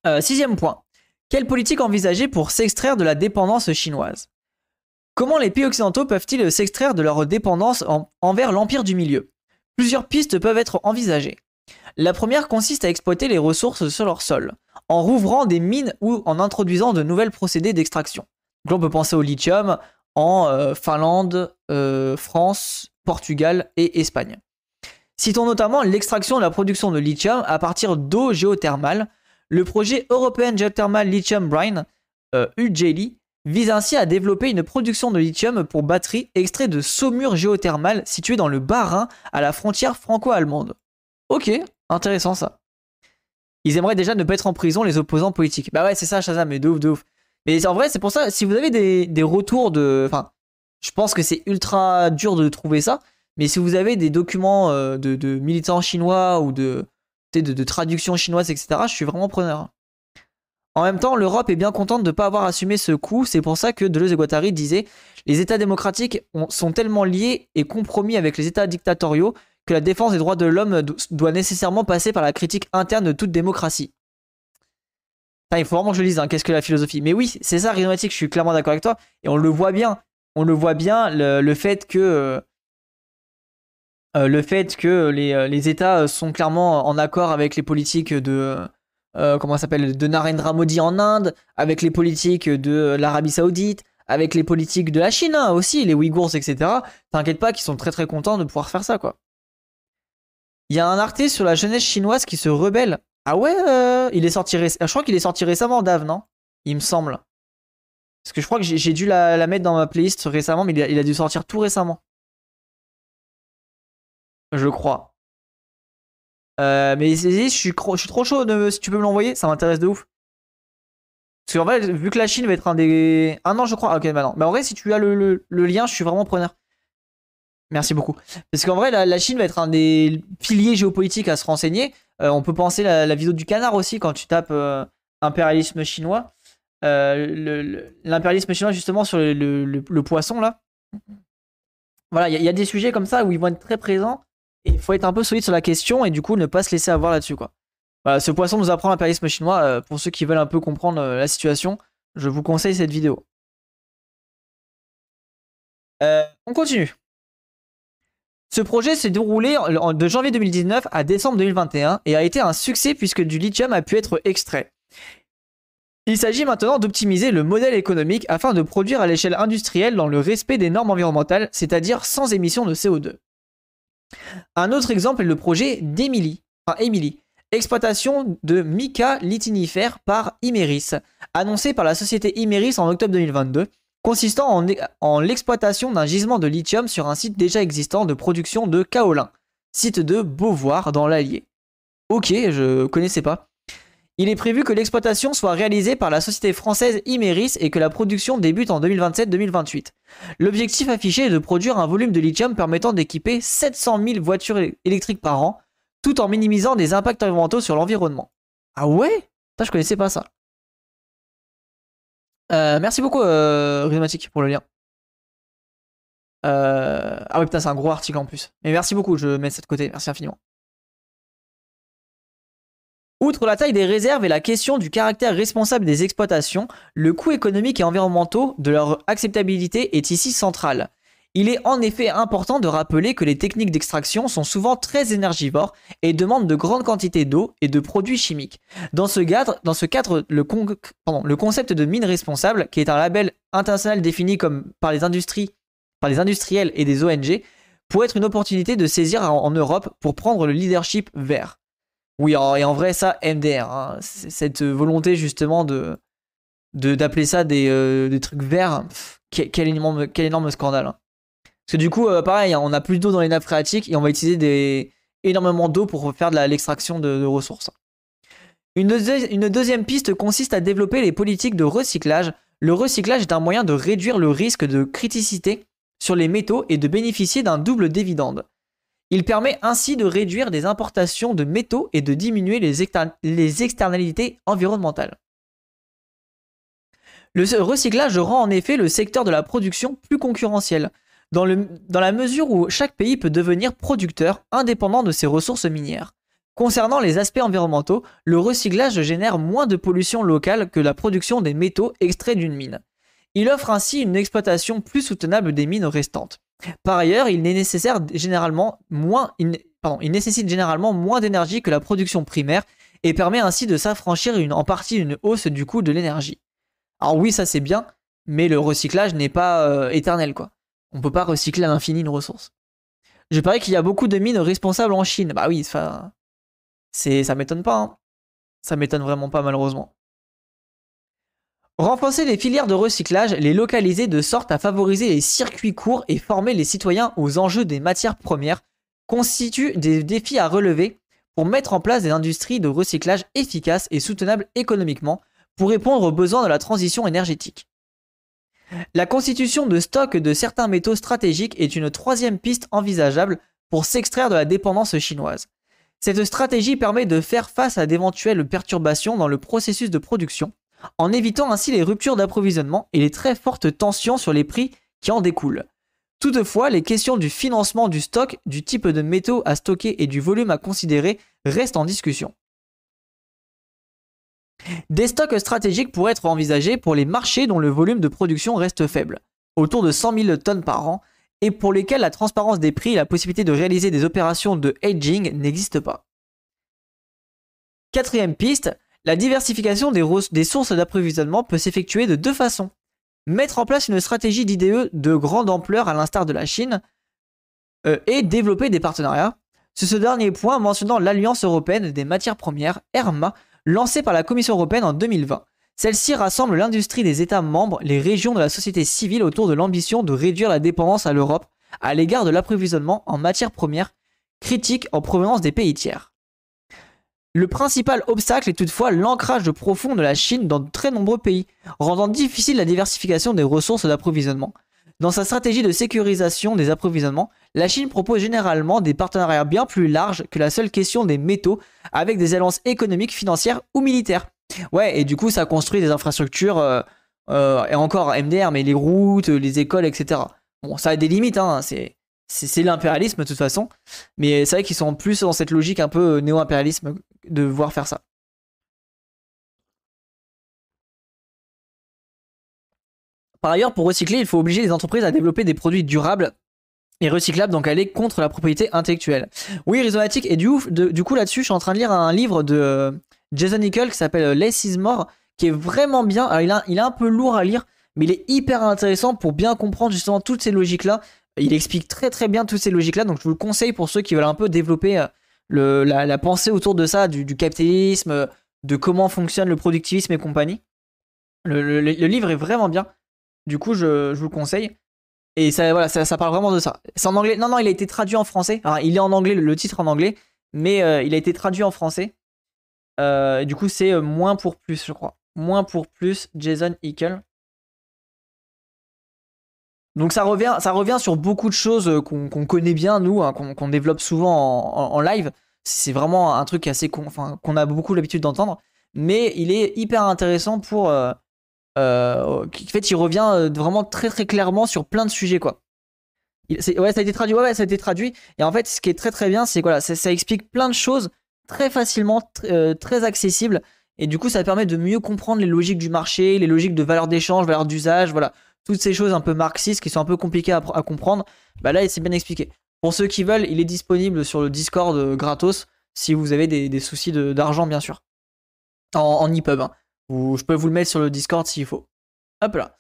Euh, sixième point. Quelle politique envisager pour s'extraire de la dépendance chinoise? Comment les pays occidentaux peuvent-ils s'extraire de leur dépendance envers l'empire du milieu? Plusieurs pistes peuvent être envisagées. La première consiste à exploiter les ressources sur leur sol en rouvrant des mines ou en introduisant de nouvelles procédés d'extraction. Donc on peut penser au lithium en euh, Finlande, euh, France, Portugal et Espagne. Citons notamment l'extraction et la production de lithium à partir d'eau géothermale. Le projet European Geothermal Lithium Brine, euh, vise ainsi à développer une production de lithium pour batteries extrait de saumure géothermale située dans le Bas-Rhin à la frontière franco-allemande. Ok, intéressant ça ils aimeraient déjà ne pas être en prison, les opposants politiques. Bah ouais, c'est ça, Shazam, mais de ouf, de ouf. Mais en vrai, c'est pour ça, si vous avez des, retours de. Enfin, je pense que c'est ultra dur de trouver ça, mais si vous avez des documents euh, de, militants chinois ou de, de, de traduction chinoise, etc., je suis vraiment preneur. En même temps, l'Europe est bien contente de ne pas avoir assumé ce coup. C'est pour ça que Deleuze et Guattari disaient Les États démocratiques sont tellement liés et compromis avec les États dictatoriaux que la défense des droits de l'homme doit nécessairement passer par la critique interne de toute démocratie. il faut vraiment que je lise, hein, qu'est-ce que la philosophie Mais oui, c'est ça, rhizomatique, je suis clairement d'accord avec toi. Et on le voit bien. On le voit bien, le, fait que... Euh, le fait que les, euh, les, États sont clairement en accord avec les politiques de... Euh, comment s'appelle De Narendra Modi en Inde, avec les politiques de l'Arabie Saoudite, avec les politiques de la Chine hein, aussi, les Ouïghours, etc. T'inquiète pas qu'ils sont très très contents de pouvoir faire ça, quoi. Il y a un artiste sur la jeunesse chinoise qui se rebelle. Ah ouais, euh, il est sorti Je crois qu'il est sorti récemment, Dave, non? Il me semble. Parce que je crois que j'ai dû la, mettre dans ma playlist récemment, mais il a, dû sortir tout récemment. Je crois. Euh, mais je suis, je suis trop chaud, si tu peux me l'envoyer, ça m'intéresse de ouf. Parce qu'en vrai, vu que la Chine va être un des... Ah non, je crois. ok, bah non. Mais en vrai, si tu as le lien, je suis vraiment preneur. Merci beaucoup. Parce qu'en vrai, la, Chine va être un des piliers géopolitiques à se renseigner. Euh, on peut penser la, la vidéo du canard aussi quand tu tapes euh, impérialisme chinois. Euh, l'impérialisme chinois justement sur le, poisson là. Voilà, il y, a des sujets comme ça où ils vont être très présents il faut être un peu solide sur la question et du coup ne pas se laisser avoir là-dessus quoi. Ce poisson nous apprend l'impérialisme chinois. pour ceux qui veulent un peu comprendre la situation, je vous conseille cette vidéo. on continue. Ce projet s'est déroulé de janvier 2019 à décembre 2021 et a été un succès puisque du lithium a pu être extrait. Il s'agit maintenant d'optimiser le modèle économique afin de produire à l'échelle industrielle dans le respect des normes environnementales, c'est-à-dire sans émission de CO2. Un autre exemple est le projet d'Emily, enfin Emily, exploitation de mica litinifère par Imeris, annoncé par la société Imeris en octobre 2022, consistant en, en l'exploitation d'un gisement de lithium sur un site déjà existant de production de kaolin, site de Beauvoir dans l'Allier. Ok, je connaissais pas. Il est prévu que l'exploitation soit réalisée par la société française Imeris et que la production débute en 2027-2028. L'objectif affiché est de produire un volume de lithium permettant d'équiper 700 000 voitures électriques par an, tout en minimisant des impacts environnementaux sur l'environnement. Ah ouais? Ça, je connaissais pas ça. Euh, merci beaucoup, euh, pour le lien. Euh, ah ouais, putain, c'est un gros article en plus. Mais merci beaucoup, je mets ça de côté. Merci infiniment. Outre la taille des réserves et la question du caractère responsable des exploitations, le coût économique et environnemental de leur acceptabilité est ici central. Il est en effet important de rappeler que les techniques d'extraction sont souvent très énergivores et demandent de grandes quantités d'eau et de produits chimiques. Dans ce cadre, dans ce cadre le, concept de mine responsable, qui est un label international défini comme par les industries, par les industriels et des ONG, pourrait être une opportunité de saisir en Europe pour prendre le leadership vert. Oui, et en vrai, ça, MDR, hein, cette volonté justement de d'appeler ça des, euh, trucs verts, quel, énorme, quel énorme scandale. Hein. Parce que du coup, euh, pareil, hein, on a plus d'eau dans les nappes phréatiques et on va utiliser énormément d'eau pour faire de l'extraction de, ressources. Une, une deuxième piste consiste à développer les politiques de recyclage. Le recyclage est un moyen de réduire le risque de criticité sur les métaux et de bénéficier d'un double dividende. Il permet ainsi de réduire des importations de métaux et de diminuer les, externalités environnementales. Le recyclage rend en effet le secteur de la production plus concurrentiel, dans, la mesure où chaque pays peut devenir producteur indépendant de ses ressources minières. Concernant les aspects environnementaux, le recyclage génère moins de pollution locale que la production des métaux extraits d'une mine. Il offre ainsi une exploitation plus soutenable des mines restantes. Par ailleurs, il, nécessite généralement moins d'énergie que la production primaire et permet ainsi de s'affranchir en partie d'une hausse du coût de l'énergie. Alors oui, ça c'est bien, mais le recyclage n'est pas euh, éternel quoi. On peut pas recycler à l'infini une ressource. Je parie qu'il y a beaucoup de mines responsables en Chine. Bah oui, ça, ça m'étonne pas. Hein. Ça m'étonne vraiment pas malheureusement. Renforcer les filières de recyclage, les localiser de sorte à favoriser les circuits courts et former les citoyens aux enjeux des matières premières constitue des défis à relever pour mettre en place des industries de recyclage efficaces et soutenables économiquement pour répondre aux besoins de la transition énergétique. La constitution de stocks de certains métaux stratégiques est une troisième piste envisageable pour s'extraire de la dépendance chinoise. Cette stratégie permet de faire face à d'éventuelles perturbations dans le processus de production en évitant ainsi les ruptures d'approvisionnement et les très fortes tensions sur les prix qui en découlent. Toutefois, les questions du financement du stock, du type de métaux à stocker et du volume à considérer restent en discussion. Des stocks stratégiques pourraient être envisagés pour les marchés dont le volume de production reste faible, autour de 100 000 tonnes par an, et pour lesquels la transparence des prix et la possibilité de réaliser des opérations de hedging n'existent pas. Quatrième piste, la diversification des, sources d'approvisionnement peut s'effectuer de deux façons. Mettre en place une stratégie d'IDE de grande ampleur à l'instar de la Chine euh, et développer des partenariats. C'est ce dernier point mentionnant l'Alliance européenne des matières premières, ERMA, lancée par la Commission européenne en 2020. Celle-ci rassemble l'industrie des États membres, les régions de la société civile autour de l'ambition de réduire la dépendance à l'Europe à l'égard de l'approvisionnement en matières premières critiques en provenance des pays tiers. Le principal obstacle est toutefois l'ancrage profond de la Chine dans de très nombreux pays, rendant difficile la diversification des ressources d'approvisionnement. Dans sa stratégie de sécurisation des approvisionnements, la Chine propose généralement des partenariats bien plus larges que la seule question des métaux avec des alliances économiques, financières ou militaires. Ouais, et du coup, ça construit des infrastructures, euh, euh, et encore MDR, mais les routes, les écoles, etc. Bon, ça a des limites, hein, c'est c'est l'impérialisme de toute façon. Mais c'est vrai qu'ils sont plus dans cette logique un peu néo-impérialisme de voir faire ça. Par ailleurs, pour recycler, il faut obliger les entreprises à développer des produits durables et recyclable, donc est contre la propriété intellectuelle. Oui, Rhizomatic, et du, du coup là-dessus, je suis en train de lire un livre de euh, Jason Nickel qui s'appelle Less is More, qui est vraiment bien. Alors il, a, est un peu lourd à lire, mais il est hyper intéressant pour bien comprendre justement toutes ces logiques-là. Il explique très très bien toutes ces logiques-là, donc je vous le conseille pour ceux qui veulent un peu développer euh, la, pensée autour de ça, du, capitalisme, de comment fonctionne le productivisme et compagnie. Le, livre est vraiment bien. Du coup, je, je vous le conseille. Et ça, voilà, ça, parle vraiment de ça. C'est en anglais. Non, non, il a été traduit en français. il est en anglais, le, titre en anglais, mais euh, il a été traduit en français. Euh, du coup, c'est euh, moins pour plus, je crois. Moins pour plus, Jason Hickel. Donc ça revient, sur beaucoup de choses qu'on connaît bien, nous, hein, qu'on développe souvent en, live. C'est vraiment un truc assez qu'on a beaucoup l'habitude d'entendre. Mais il est hyper intéressant pour, en fait, il revient euh, vraiment très très clairement sur plein de sujets, quoi. ouais, ça a été traduit. Ouais, ça a été traduit. Et en fait, ce qui est très très bien, c'est que ça, explique plein de choses très facilement, euh, très accessible. Et du coup, ça permet de mieux comprendre les logiques du marché, les logiques de valeur d'échange, valeur d'usage, voilà. Toutes ces choses un peu marxistes qui sont un peu compliquées à, comprendre. Bah là, c'est bien expliqué. Pour ceux qui veulent, il est disponible sur le Discord gratos si vous avez des, soucis d'argent, bien sûr. En, en EPUB. Hein je peux vous le mettre sur le Discord s'il faut. Hop là.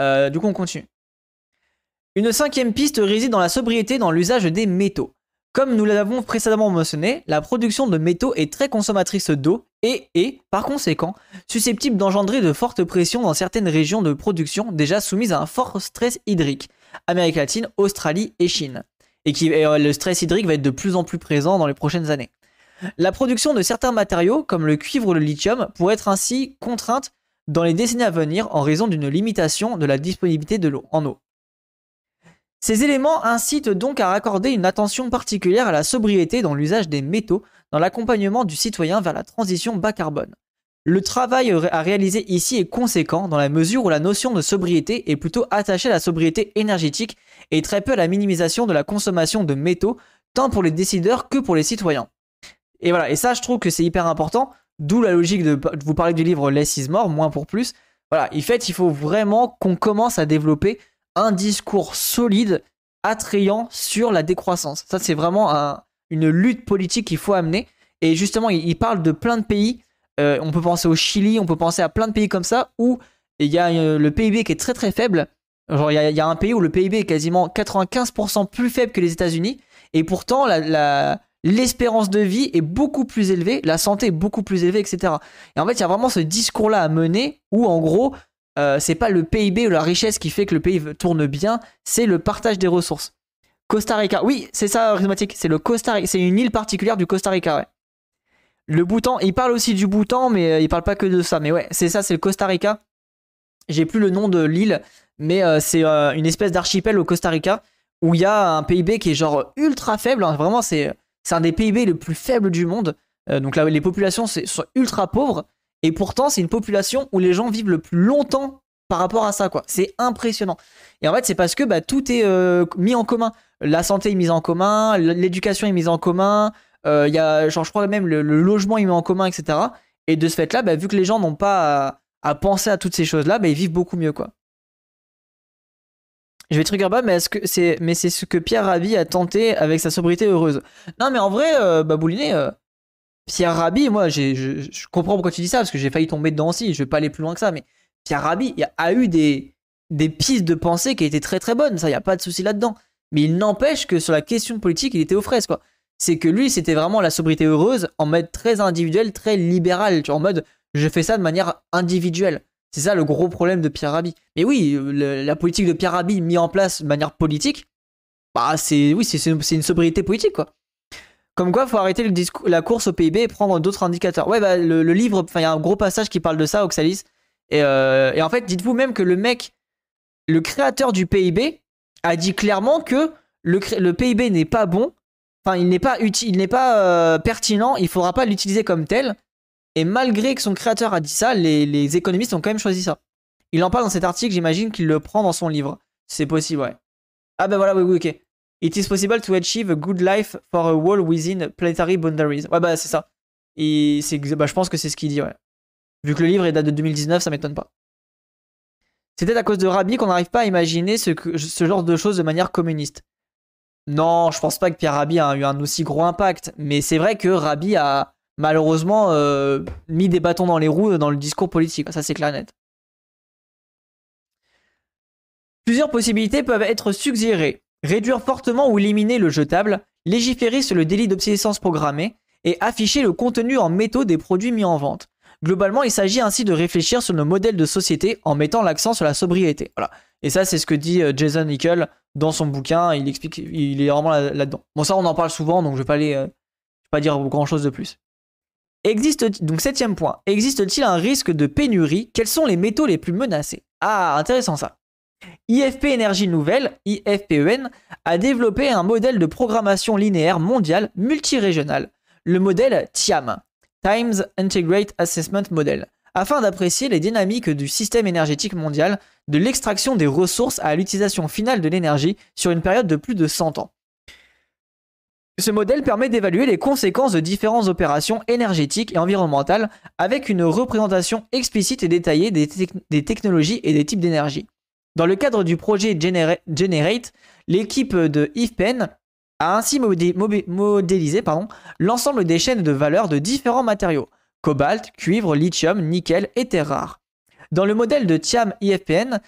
Euh, du coup, on continue. Une cinquième piste réside dans la sobriété dans l'usage des métaux. Comme nous l'avons précédemment mentionné, la production de métaux est très consommatrice d'eau et est, par conséquent, susceptible d'engendrer de fortes pressions dans certaines régions de production déjà soumises à un fort stress hydrique, Amérique latine, Australie et Chine. Et qui, euh, le stress hydrique va être de plus en plus présent dans les prochaines années. La production de certains matériaux, comme le cuivre ou le lithium, pourrait être ainsi contrainte dans les décennies à venir en raison d'une limitation de la disponibilité de l'eau en eau. Ces éléments incitent donc à raccorder une attention particulière à la sobriété dans l'usage des métaux dans l'accompagnement du citoyen vers la transition bas carbone. Le travail à réaliser ici est conséquent dans la mesure où la notion de sobriété est plutôt attachée à la sobriété énergétique et très peu à la minimisation de la consommation de métaux tant pour les décideurs que pour les citoyens. Et voilà, et ça, je trouve que c'est hyper important. D'où la logique de, vous parler du livre Less is more, moins pour plus. Voilà, en fait, il faut vraiment qu'on commence à développer un discours solide, attrayant sur la décroissance. Ça, c'est vraiment une lutte politique qu'il faut amener. Et justement, il, parle de plein de pays. Euh, on peut penser au Chili, on peut penser à plein de pays comme ça où il y a euh, le PIB qui est très très faible. Genre, il y, a, un pays où le PIB est quasiment 95% plus faible que les États-Unis. Et pourtant, la, l'espérance de vie est beaucoup plus élevée, la santé est beaucoup plus élevée, etc. Et en fait, il y a vraiment ce discours-là à mener où, en gros, euh, c'est pas le PIB ou la richesse qui fait que le pays tourne bien, c'est le partage des ressources. Costa Rica, oui, c'est ça, arithmétique, c'est le Costa Rica, c'est une île particulière du Costa Rica. Le Bhoutan, il parle aussi du Bhoutan, mais euh, il parle pas que de ça. Mais ouais, c'est ça, c'est le Costa Rica. J'ai plus le nom de l'île, mais euh, c'est une espèce d'archipel au Costa Rica où il y a un PIB qui est genre ultra faible. Hein. vraiment, c'est c'est un des PIB les plus faibles du monde. Euh, donc là, les populations sont ultra pauvres. Et pourtant, c'est une population où les gens vivent le plus longtemps par rapport à ça, quoi. C'est impressionnant. Et en fait, c'est parce que bah, tout est euh, mis en commun. La santé est mise en commun, l'éducation est mise en commun. Euh, y a, genre, je crois même le, logement est mis en commun, etc. Et de ce fait-là, bah, vu que les gens n'ont pas à, penser à toutes ces choses-là, bah, ils vivent beaucoup mieux, quoi. Je vais trigger bas, mais est-ce que c'est, mais c'est ce que Pierre Rabhi a tenté avec sa sobriété heureuse. Non, mais en vrai, euh, Babouliné, euh, Pierre Rabhi, moi, je, comprends pourquoi tu dis ça parce que j'ai failli tomber dedans aussi. Je vais pas aller plus loin que ça, mais Pierre Rabhi a, a eu des des pistes de pensée qui étaient très très bonnes. Ça, y a pas de souci là-dedans. Mais il n'empêche que sur la question politique, il était aux fraises, quoi. C'est que lui, c'était vraiment la sobriété heureuse en mode très individuel, très libéral, tu vois, en mode je fais ça de manière individuelle. C'est ça le gros problème de Pierre Rabhi. Mais oui, la politique de Pierre Rabhi mise en place de manière politique, bah c'est oui, c'est une sobriété politique quoi. Comme quoi, faut arrêter la course au PIB et prendre d'autres indicateurs. Ouais, bah, le, livre, il y a un gros passage qui parle de ça, Oxalis. Et, euh, et en fait, dites-vous même que le mec, le créateur du PIB, a dit clairement que le, le PIB n'est pas bon, enfin, il n'est pas, il n'est pas euh, pertinent, il faudra pas l'utiliser comme tel. Et malgré que son créateur a dit ça, les, économistes ont quand même choisi ça. Il en parle dans cet article, j'imagine qu'il le prend dans son livre. C'est possible, ouais. Ah ben voilà, oui, oui, ok. It is possible to achieve a good life for a wall within planetary boundaries. Ouais, bah c'est ça. Et bah, je pense que c'est ce qu'il dit, ouais. Vu que le livre est date de 2019, ça m'étonne pas. Peut-être à cause de Rabi qu'on n'arrive pas à imaginer ce, genre de choses de manière communiste. Non, je pense pas que Pierre Rabhi a eu un aussi gros impact, mais c'est vrai que Rabhi a malheureusement euh, mis des bâtons dans les roues dans le discours politique, ça c'est clair net. Plusieurs possibilités peuvent être suggérées. Réduire fortement ou éliminer le jetable, légiférer sur le délit d'obsolescence programmée et afficher le contenu en métaux des produits mis en vente. Globalement, il s'agit ainsi de réfléchir sur nos modèles de société en mettant l'accent sur la sobriété. Et ça, c'est ce que dit euh, Jason Nickel dans son bouquin. Il explique, il est vraiment là-dedans. bon, ça, on en parle souvent, donc je vais pas aller, euh, pas dire grand chose de plus. Existe donc septième point. Existe-t-il un risque de pénurie? Quels sont les métaux les plus menacés? Ah, intéressant ça. IFP Énergie Nouvelle, IFPEN, a développé un modèle de programmation linéaire mondiale multirégional, le modèle TIAM, Times Integrate Assessment Model, afin d'apprécier les dynamiques du système énergétique mondial, de l'extraction des ressources à l'utilisation finale de l'énergie sur une période de plus de 100 ans. Ce modèle permet d'évaluer les conséquences de différentes opérations énergétiques et environnementales avec une représentation explicite et détaillée des, technologies et des types d'énergie. Dans le cadre du projet Generate, l'équipe de IFPEN a ainsi modélisé l'ensemble des chaînes de valeur de différents matériaux cobalt, cuivre, lithium, nickel et terres rares. Dans le modèle de TIAM IFPN,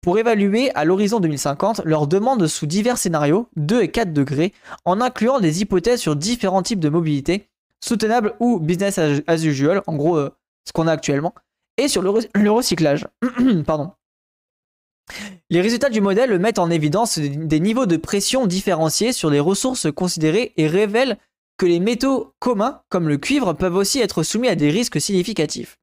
pour évaluer à l'horizon 2050 leurs demandes sous divers scénarios, 2 et 4 degrés, en incluant des hypothèses sur différents types de mobilité, soutenables ou business as usual, en gros euh, ce qu'on a actuellement, et sur le, recyclage. Pardon. Les résultats du modèle mettent en évidence des niveaux de pression différenciés sur les ressources considérées et révèlent que les métaux communs, comme le cuivre, peuvent aussi être soumis à des risques significatifs.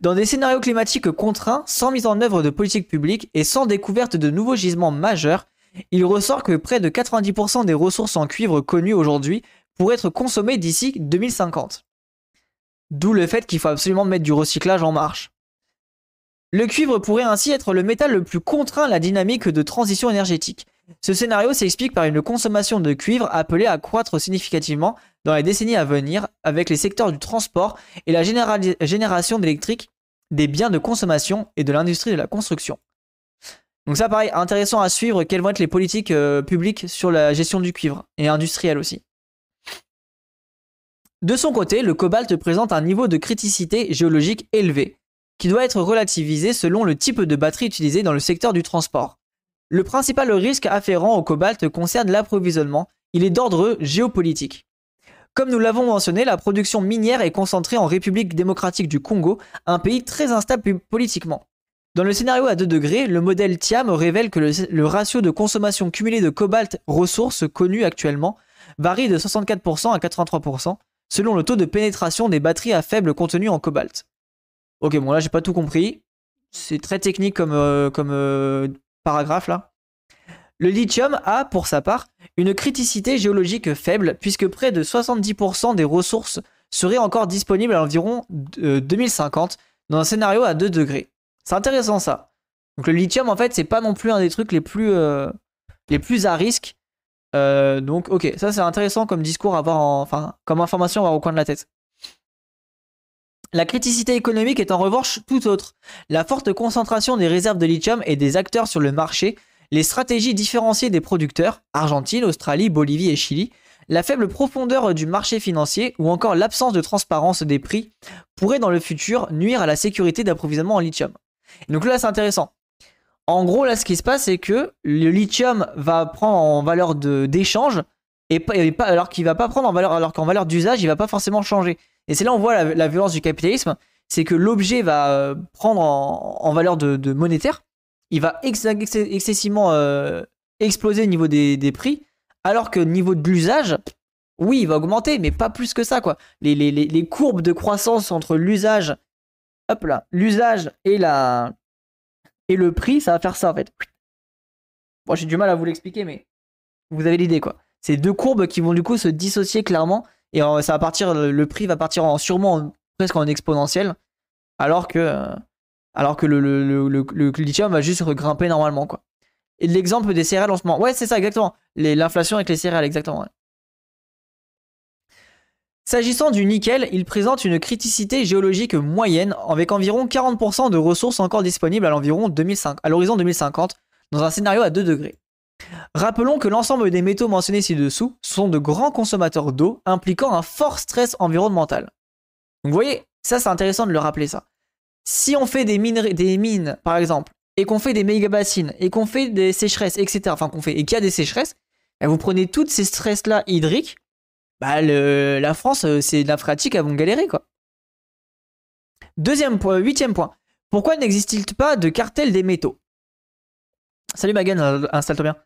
Dans des scénarios climatiques contraints, sans mise en œuvre de politiques publiques et sans découverte de nouveaux gisements majeurs, il ressort que près de 90% des ressources en cuivre connues aujourd'hui pourraient être consommées d'ici 2050. D'où le fait qu'il faut absolument mettre du recyclage en marche. Le cuivre pourrait ainsi être le métal le plus contraint à la dynamique de transition énergétique. Ce scénario s'explique par une consommation de cuivre appelée à croître significativement dans les décennies à venir avec les secteurs du transport et la génération d'électrique, des biens de consommation et de l'industrie de la construction. Donc ça paraît intéressant à suivre quelles vont être les politiques euh, publiques sur la gestion du cuivre et industrielle aussi. De son côté, le cobalt présente un niveau de criticité géologique élevé qui doit être relativisé selon le type de batterie utilisée dans le secteur du transport. Le principal risque afférent au cobalt concerne l'approvisionnement, il est d'ordre géopolitique. Comme nous l'avons mentionné, la production minière est concentrée en République démocratique du Congo, un pays très instable politiquement. Dans le scénario à 2 degrés, le modèle TIAM révèle que le, ratio de consommation cumulée de cobalt ressources connu actuellement varie de 64% à 83%, selon le taux de pénétration des batteries à faible contenu en cobalt. Ok, bon là j'ai pas tout compris. C'est très technique comme, euh, comme euh, paragraphe là. Le lithium a, pour sa part, une criticité géologique faible, puisque près de 70% des ressources seraient encore disponibles à environ 2050 euh, dans un scénario à 2 degrés. C'est intéressant ça. Donc le lithium, en fait, c'est pas non plus un des trucs les plus, les plus à risque. donc ok, ça c'est intéressant comme discours à avoir, enfin, comme information à avoir au coin de la tête. La criticité économique est en revanche tout autre. La forte concentration des réserves de lithium et des acteurs sur le marché, les stratégies différenciées des producteurs, Argentine, Australie, Bolivie et Chili, la faible profondeur du marché financier ou encore l'absence de transparence des prix pourraient dans le futur nuire à la sécurité d'approvisionnement en lithium. donc là c'est intéressant. En gros là ce qui se passe c'est que le lithium va prendre en valeur d'échange et, alors qu'il va pas prendre en valeur alors qu'en valeur d'usage il va pas forcément changer. Et c'est là où on voit la, violence du capitalisme, c'est que l'objet va euh, prendre en, valeur de, monétaire, il va excessivement euh, exploser au niveau des, prix, alors que niveau de l'usage, oui, il va augmenter, mais pas plus que ça, quoi. Les, courbes de croissance entre l'usage, hop là, l'usage et la et le prix, ça va faire ça en fait. Moi, j'ai du mal à vous l'expliquer, mais vous avez l'idée, quoi. C'est deux courbes qui vont du coup se dissocier clairement et ça va partir, le prix va partir en sûrement presque en exponentiel, alors que, euh, alors que le, lithium va juste grimper normalement quoi. Et l'exemple des céréales en ce moment, ouais c'est ça exactement, l'inflation avec les céréales exactement. S'agissant du nickel, il présente une criticité géologique moyenne avec environ 40% de ressources encore disponibles à l'horizon 2050 dans un scénario à 2 degrés. Rappelons que l'ensemble des métaux mentionnés ci-dessous sont de grands consommateurs d'eau, impliquant un fort stress environnemental. Donc vous voyez, ça c'est intéressant de le rappeler ça. Si on fait des, des mines, par exemple, et qu'on fait des méga bassines, et qu'on fait des sécheresses, etc., enfin qu'on fait, et qu'il y a des sécheresses, bah, vous prenez toutes ces stress-là hydriques, bah la France, euh, c'est de la phréatique, elles vont galérer quoi. Deuxième point, huitième point. Pourquoi n'existe-t-il pas de cartel des métaux? Salut Magan, euh, installe-toi bien.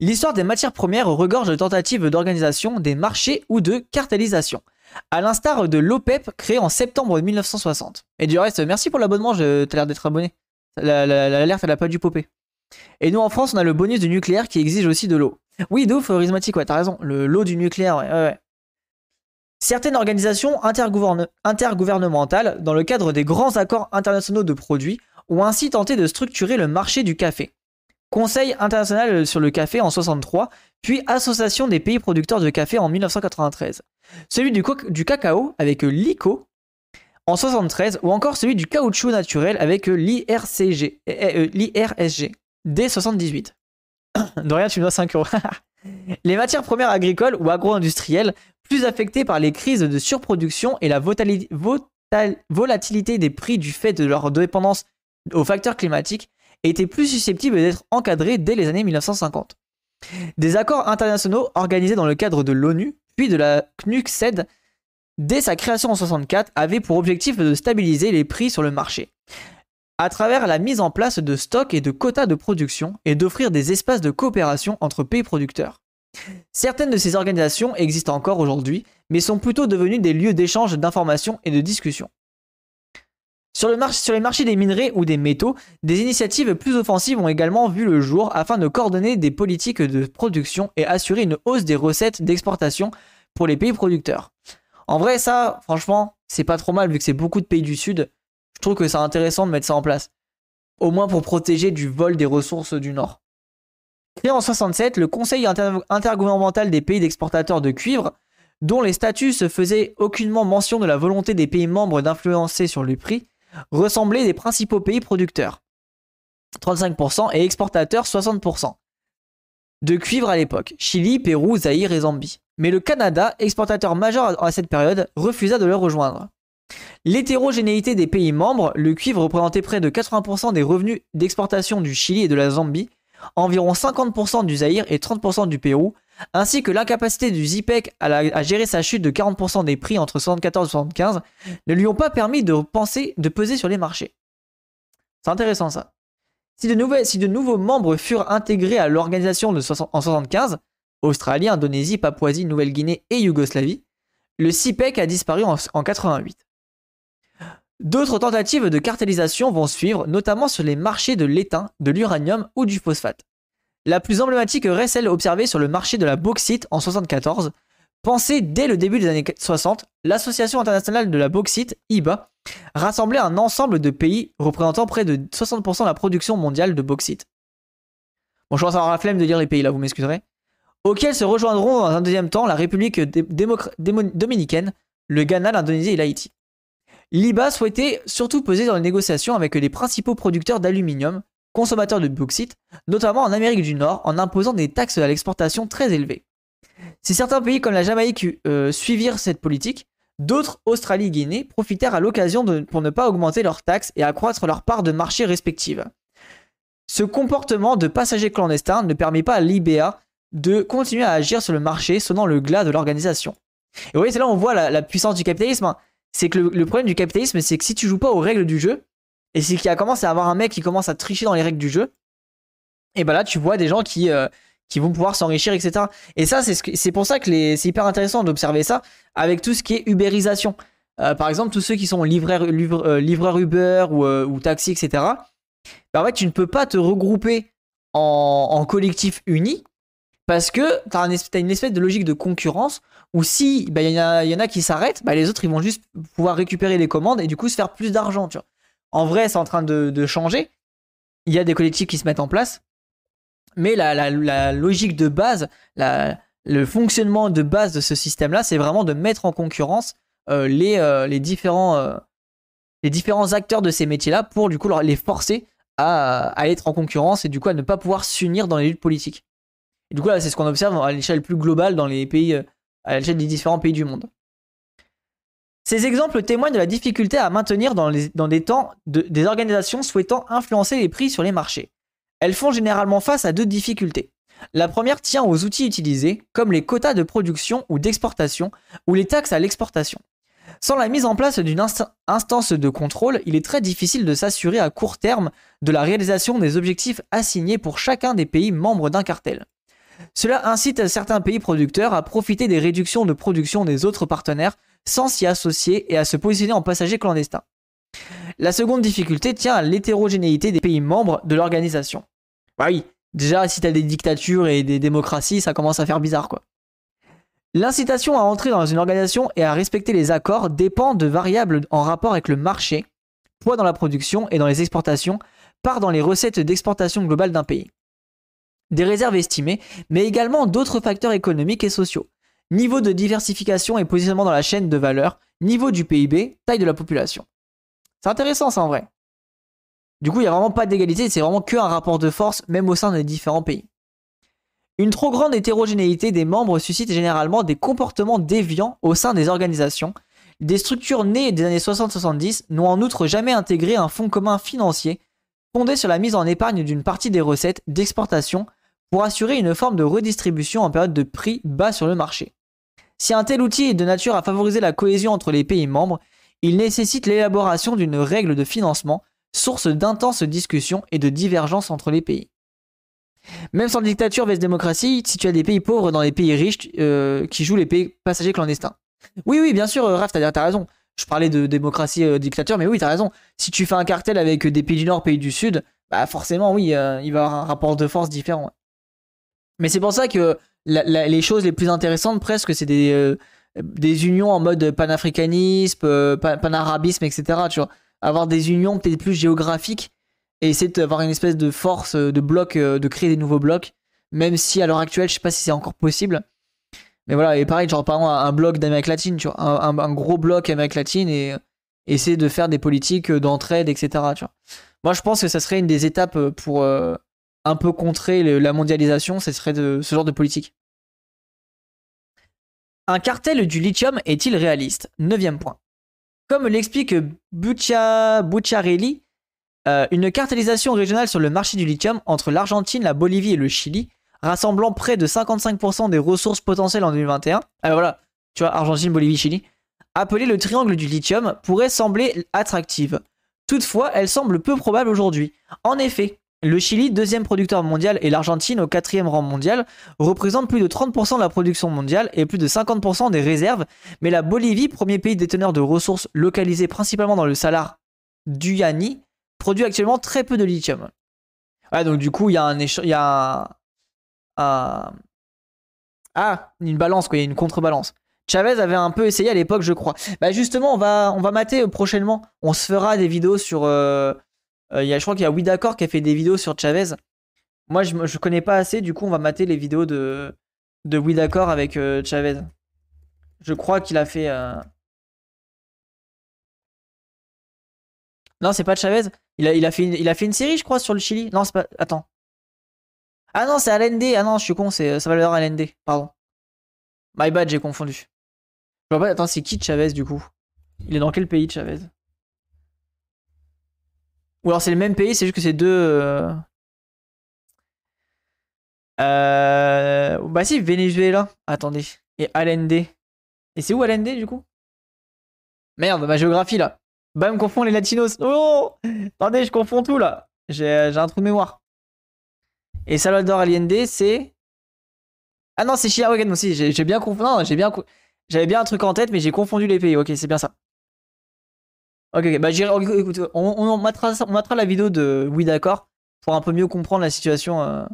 L'histoire des matières premières regorge de tentatives d'organisation des marchés ou de cartélisation, à l'instar de l'OPEP créé en septembre 1960. Et du reste, merci pour l'abonnement, t'as l'air d'être abonné. L'alerte, elle a pas dû popper. Et nous en France, on a le bonus du nucléaire qui exige aussi de l'eau. Oui, d'eau charismatique, ouais, t'as raison. L'eau du nucléaire, ouais, ouais. Certaines organisations intergouvernementales, dans le cadre des grands accords internationaux de produits, ont ainsi tenté de structurer le marché du café. Conseil international sur le café en 63, puis Association des pays producteurs de café en 1993. Celui du, du cacao avec l'ICO en 73 ou encore celui du caoutchouc naturel avec l'IRCG, euh, l'IRSG dès 78. De rien, tu me dois 5 euros. Les matières premières agricoles ou agro-industrielles, plus affectées par les crises de surproduction et la volatilité des prix du fait de leur dépendance aux facteurs climatiques, étaient plus susceptibles d'être encadrées dès les années 1950. Des accords internationaux organisés dans le cadre de l'ONU, puis de la CNUCED, dès sa création en 1964, avaient pour objectif de stabiliser les prix sur le marché, à travers la mise en place de stocks et de quotas de production, et d'offrir des espaces de coopération entre pays producteurs. Certaines de ces organisations existent encore aujourd'hui, mais sont plutôt devenues des lieux d'échange d'informations et de discussions. Sur, le sur, les marchés des minerais ou des métaux, des initiatives plus offensives ont également vu le jour afin de coordonner des politiques de production et assurer une hausse des recettes d'exportation pour les pays producteurs. En vrai, ça, franchement, c'est pas trop mal vu que c'est beaucoup de pays du Sud. Je trouve que c'est intéressant de mettre ça en place. Au moins pour protéger du vol des ressources du Nord. Créé en 67, le Conseil intergouvernemental des pays d'exportateurs de cuivre, dont les statuts se faisaient aucunement mention de la volonté des pays membres d'influencer sur le prix, ressemblaient des principaux pays producteurs. 35% et exportateurs 60%. De cuivre à l'époque, Chili, Pérou, Zaïre et Zambie. Mais le Canada, exportateur majeur à cette période, refusa de le rejoindre. L'hétérogénéité des pays membres, le cuivre représentait près de 80% des revenus d'exportation du Chili et de la Zambie, environ 50% du Zaïre et 30% du Pérou, ainsi que l'incapacité du ZIPEC à, gérer sa chute de 40% des prix entre 74 et 75, ne lui ont pas permis de penser de peser sur les marchés. C'est intéressant ça. Si de, nouveaux membres furent intégrés à l'organisation en 75, Australie, Indonésie, Papouasie, Nouvelle-Guinée et Yougoslavie, le CIPEC a disparu en, en 88. D'autres tentatives de cartélisation vont suivre, notamment sur les marchés de l'étain, de l'uranium ou du phosphate. La plus emblématique reste celle observée sur le marché de la bauxite en 1974. Pensée dès le début des années 60, l'Association internationale de la bauxite, IBA, rassemblait un ensemble de pays représentant près de 60% de la production mondiale de bauxite. Bon, je pense avoir la flemme de dire les pays là, vous m'excuserez. Auxquels se rejoindront dans un deuxième temps la République dominicaine, le Ghana, l'Indonésie et l'Haïti. L'IBA souhaitait surtout peser dans les négociations avec les principaux producteurs d'aluminium, consommateurs de bauxite, notamment en Amérique du Nord, en imposant des taxes à l'exportation très élevées. Si certains pays comme la Jamaïque euh, suivirent cette politique, d'autres, Australie Guinée, profitèrent à l'occasion pour ne pas augmenter leurs taxes et accroître leur part de marché respective. Ce comportement de passagers clandestins ne permet pas à l'IBA de continuer à agir sur le marché sonnant le glas de l'organisation. Et vous voyez, c'est là où on voit la, puissance du capitalisme. Hein. C'est que le, problème du capitalisme, c'est que si tu joues pas aux règles du jeu, et c'est qu'il a commencé à avoir un mec qui commence à tricher dans les règles du jeu, et ben là tu vois des gens qui, euh, qui vont pouvoir s'enrichir, etc. Et ça, c'est pour ça que c'est hyper intéressant d'observer ça avec tout ce qui est ubérisation. Euh, par exemple, tous ceux qui sont livreurs, euh, Uber ou, taxi, etc. Ben en fait, tu ne peux pas te regrouper en, collectif uni parce que tu as, une espèce de logique de concurrence où si bah, il y, y, en a qui s'arrêtent, bah, les autres ils vont juste pouvoir récupérer les commandes et du coup se faire plus d'argent. En vrai, c'est en train de, changer. Il y a des collectifs qui se mettent en place. Mais la, logique de base, le fonctionnement de base de ce système-là, c'est vraiment de mettre en concurrence euh, les, euh, euh, les différents acteurs de ces métiers-là pour du coup les forcer à, être en concurrence et du coup à ne pas pouvoir s'unir dans les luttes politiques. Et du coup, là, c'est ce qu'on observe à l'échelle plus globale dans les pays, à l'échelle des différents pays du monde. Ces exemples témoignent de la difficulté à maintenir dans, des temps des organisations souhaitant influencer les prix sur les marchés. Elles font généralement face à deux difficultés. La première tient aux outils utilisés, comme les quotas de production ou d'exportation, ou les taxes à l'exportation. Sans la mise en place d'une instance de contrôle, il est très difficile de s'assurer à court terme de la réalisation des objectifs assignés pour chacun des pays membres d'un cartel. Cela incite certains pays producteurs à profiter des réductions de production des autres partenaires sans s'y associer et à se positionner en passagers clandestins. La seconde difficulté tient à l'hétérogénéité des pays membres de l'organisation. Bah oui, déjà si t'as des dictatures et des démocraties, ça commence à faire bizarre quoi. L'incitation à entrer dans une organisation et à respecter les accords dépend de variables en rapport avec le marché, poids dans la production et dans les exportations, part dans les recettes d'exportation globale d'un pays. Des réserves estimées, mais également d'autres facteurs économiques et sociaux. Niveau de diversification et positionnement dans la chaîne de valeur, niveau du PIB, taille de la population. C'est intéressant ça en vrai. Du coup, il n'y a vraiment pas d'égalité, c'est vraiment qu'un rapport de force, même au sein des différents pays. Une trop grande hétérogénéité des membres suscite généralement des comportements déviants au sein des organisations. Des structures nées des années 60-70 n'ont en outre jamais intégré un fonds commun financier fondé sur la mise en épargne d'une partie des recettes d'exportation pour assurer une forme de redistribution en période de prix bas sur le marché. Si un tel outil est de nature à favoriser la cohésion entre les pays membres, il nécessite l'élaboration d'une règle de financement, source d'intenses discussions et de divergences entre les pays. Même sans dictature vs démocratie, si tu as des pays pauvres dans les pays riches euh, qui jouent les pays passagers clandestins. Oui, oui, bien sûr, Raph, t'as as raison. Je parlais de démocratie euh, dictature, mais oui, t'as raison. Si tu fais un cartel avec des pays du Nord, pays du Sud, bah forcément, oui, euh, il va y avoir un rapport de force différent. Mais c'est pour ça que les choses les plus intéressantes, presque, c'est des, des unions en mode panafricanisme, panarabisme, etc. Tu vois, avoir des unions peut-être plus géographiques et essayer d'avoir une espèce de force euh, de bloc, euh, de créer des nouveaux blocs, même si à l'heure actuelle, je sais pas si c'est encore possible. Mais voilà, et pareil, genre par exemple un bloc d'Amérique latine, tu vois, un, gros bloc Amérique latine et euh, essayer de faire des politiques d'entraide, etc. Tu vois. Moi, je pense que ça serait une des étapes pour un peu contrer la mondialisation, ce serait de, ce genre de politique. Un cartel du lithium est-il réaliste? Neuvième point. Comme l'explique Bucciarelli, euh, une cartélisation régionale sur le marché du lithium entre l'Argentine, la Bolivie et le Chili, rassemblant près de 55% des ressources potentielles en 2021. Alors voilà, tu vois, Argentine, Bolivie, Chili. Appelée le triangle du lithium, pourrait sembler attractive. Toutefois, elle semble peu probable aujourd'hui. En effet, le Chili, deuxième producteur mondial, et l'Argentine, au quatrième rang mondial, représentent plus de 30% de la production mondiale et plus de 50% des réserves, mais la Bolivie, premier pays déteneur de ressources localisées principalement dans le salar d'Uyani, produit actuellement très peu de lithium. Ouais, donc du coup, il y a un y a un, ah, une balance quoi, il y a une contrebalance. Chavez avait un peu essayé à l'époque, je crois. Bah justement, on va on va mater prochainement. On se fera des vidéos sur euh, euh, y a, je crois qu'il y a Oui d'accord qui a fait des vidéos sur Chavez. Moi, je je connais pas assez, du coup, on va mater les vidéos de de Oui d'accord avec euh, Chavez. Je crois qu'il a fait Non, c'est pas Chavez. Il a, il, a fait une, il a fait une série, je crois, sur le Chili. Non, c'est pas. Attends. Ah non, c'est Allende. Ah non, je suis con, c'est Salvador Allende. Pardon. My bad, j'ai confondu. Je vois pas. Attends, c'est qui Chavez du coup? Il est dans quel pays, Chavez? Ou alors c'est le même pays, c'est juste que c'est deux. Euh... euh bah si, Venezuela. Attendez. Et Allende. Et c'est où Allende du coup? Merde, ma géographie là. Bam, confond les latinos. Oh Attendez, je confonds tout là. J'ai un trou de mémoire. Et Salvador Allende, c'est. Ah non, c'est Chirac. aussi. J'ai bien confondu. Non, j'ai bien. J'avais bien un truc en tête, mais j'ai confondu les pays. Ok, c'est bien ça. Ok, bah on, on, la vidéo de Oui, d'accord. Pour un peu mieux comprendre la situation euh,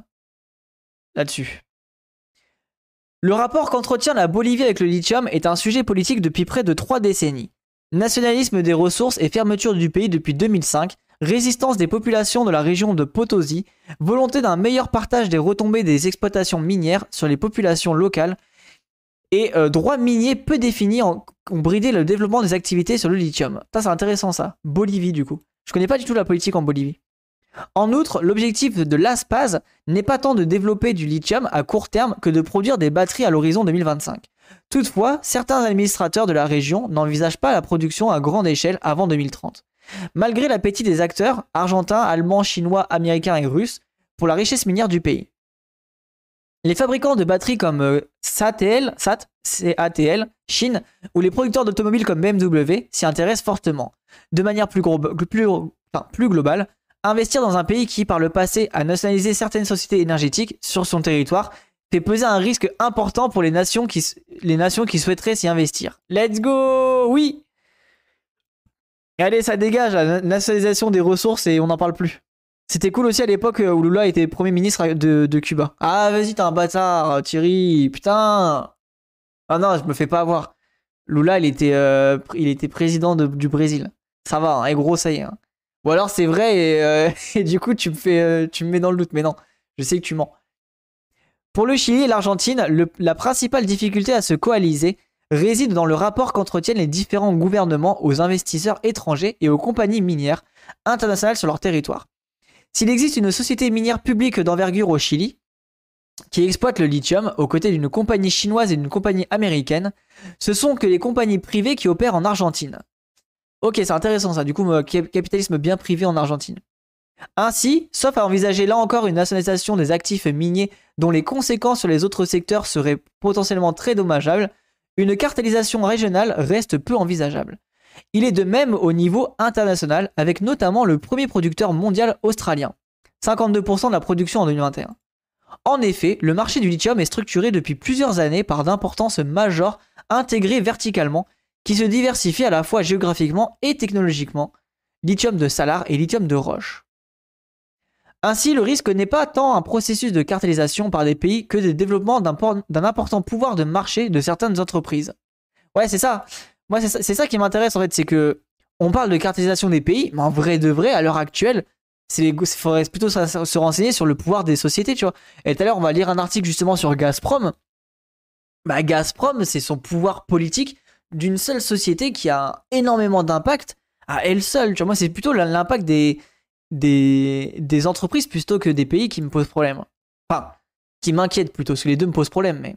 là-dessus. Le rapport qu'entretient la Bolivie avec le lithium est un sujet politique depuis près de trois décennies. Nationalisme des ressources et fermeture du pays depuis 2005, résistance des populations de la région de Potosi, volonté d'un meilleur partage des retombées des exploitations minières sur les populations locales et euh, droits miniers peu définis ont bridé le développement des activités sur le lithium. Ça c'est intéressant ça. Bolivie du coup. Je connais pas du tout la politique en Bolivie. En outre, l'objectif de l'ASPAS n'est pas tant de développer du lithium à court terme que de produire des batteries à l'horizon 2025. Toutefois, certains administrateurs de la région n'envisagent pas la production à grande échelle avant 2030. Malgré l'appétit des acteurs argentins, allemands, chinois, américains et russes pour la richesse minière du pays. Les fabricants de batteries comme euh, SATL, SAT, CATL, Chine, ou les producteurs d'automobiles comme BMW s'y intéressent fortement. De manière plus, globale, investir dans un pays qui, par le passé, a nationalisé certaines sociétés énergétiques sur son territoire fait peser un risque important pour les nations qui souhaiteraient s'y investir. Let's go Oui Allez, ça dégage, la nationalisation des ressources et on n'en parle plus. C'était cool aussi à l'époque où Lula était Premier ministre de, Cuba. Ah, vas-y, t'es un bâtard, Thierry, putain Ah non, je me fais pas avoir. Lula, il était, euh, président du Brésil. Ça va, hein, et gros, ça y est. Hein. Ou alors c'est vrai et, euh, du coup tu me, fais, euh, tu me mets dans le doute. Mais non, je sais que tu mens. Pour le Chili et l'Argentine, la principale difficulté à se coaliser réside dans le rapport qu'entretiennent les différents gouvernements aux investisseurs étrangers et aux compagnies minières internationales sur leur territoire. S'il existe une société minière publique d'envergure au Chili, qui exploite le lithium aux côtés d'une compagnie chinoise et d'une compagnie américaine, ce sont que les compagnies privées qui opèrent en Argentine. Ok, c'est intéressant ça, du coup, capitalisme bien privé en Argentine. Ainsi, sauf à envisager là encore une nationalisation des actifs miniers dont les conséquences sur les autres secteurs seraient potentiellement très dommageables, une cartélisation régionale reste peu envisageable. Il est de même au niveau international, avec notamment le premier producteur mondial australien, 52% de la production en 2021. En effet, le marché du lithium est structuré depuis plusieurs années par d'importances majeures intégrées verticalement qui se diversifient à la fois géographiquement et technologiquement, lithium de salar et lithium de roche. Ainsi, le risque n'est pas tant un processus de cartélisation par des pays que le développement d'un important pouvoir de marché de certaines entreprises. Ouais, c'est ça. Moi, c'est ça, qui m'intéresse en fait, c'est que on parle de cartélisation des pays, mais en vrai de vrai, à l'heure actuelle, il faudrait plutôt se renseigner sur le pouvoir des sociétés, tu vois. Et tout à l'heure, on va lire un article justement sur Gazprom. Bah, Gazprom, c'est son pouvoir politique d'une seule société qui a énormément d'impact à elle seule. Tu vois, moi, c'est plutôt l'impact des, des, des entreprises plutôt que des pays qui me posent problème. Enfin, qui m'inquiètent plutôt, parce que les deux me posent problème, mais.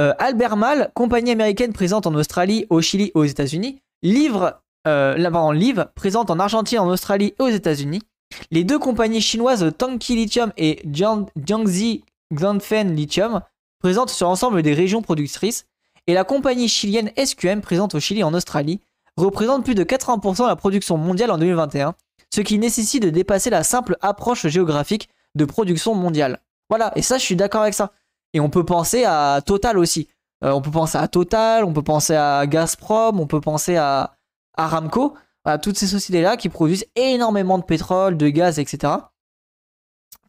Euh, Albert Mal, compagnie américaine présente en Australie, au Chili et aux États-Unis, livre, euh, livre, présente en Argentine, en Australie et aux États-Unis. Les deux compagnies chinoises Tongqi Lithium et Jiangxi Ganfen Lithium présentent sur l'ensemble des régions productrices et la compagnie chilienne SQM, présente au Chili et en Australie, représente plus de 80% de la production mondiale en 2021, ce qui nécessite de dépasser la simple approche géographique de production mondiale. Voilà, et ça je suis d'accord avec ça. Et on peut penser à Total aussi. Euh, on peut penser à Total, on peut penser à Gazprom, on peut penser à Aramco, à toutes ces sociétés-là qui produisent énormément de pétrole, de gaz, etc.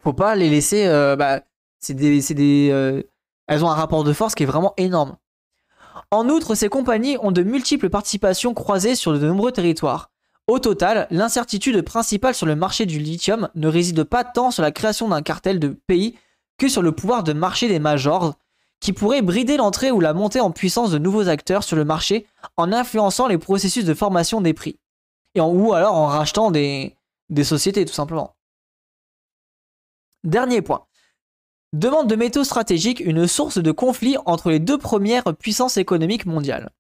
Faut pas les laisser. Euh, bah, c'est des, euh, elles ont un rapport de force qui est vraiment énorme. En outre, ces compagnies ont de multiples participations croisées sur de nombreux territoires. Au total, l'incertitude principale sur le marché du lithium ne réside pas tant sur la création d'un cartel de pays que sur le pouvoir de marché des majors, qui pourrait brider l'entrée ou la montée en puissance de nouveaux acteurs sur le marché en influençant les processus de formation des prix. Et ou alors en rachetant des, des sociétés tout simplement. Dernier point. Demande de métaux stratégiques une source de conflit entre les deux premières puissances économiques mondiales.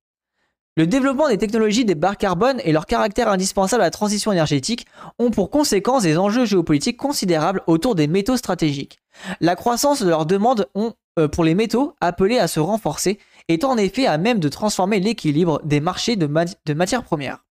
Le développement des technologies des barres carbone et leur caractère indispensable à la transition énergétique ont pour conséquence des enjeux géopolitiques considérables autour des métaux stratégiques. La croissance de leur demande euh, pour les métaux appelés à se renforcer est en effet à même de transformer l'équilibre des marchés de, matières premières.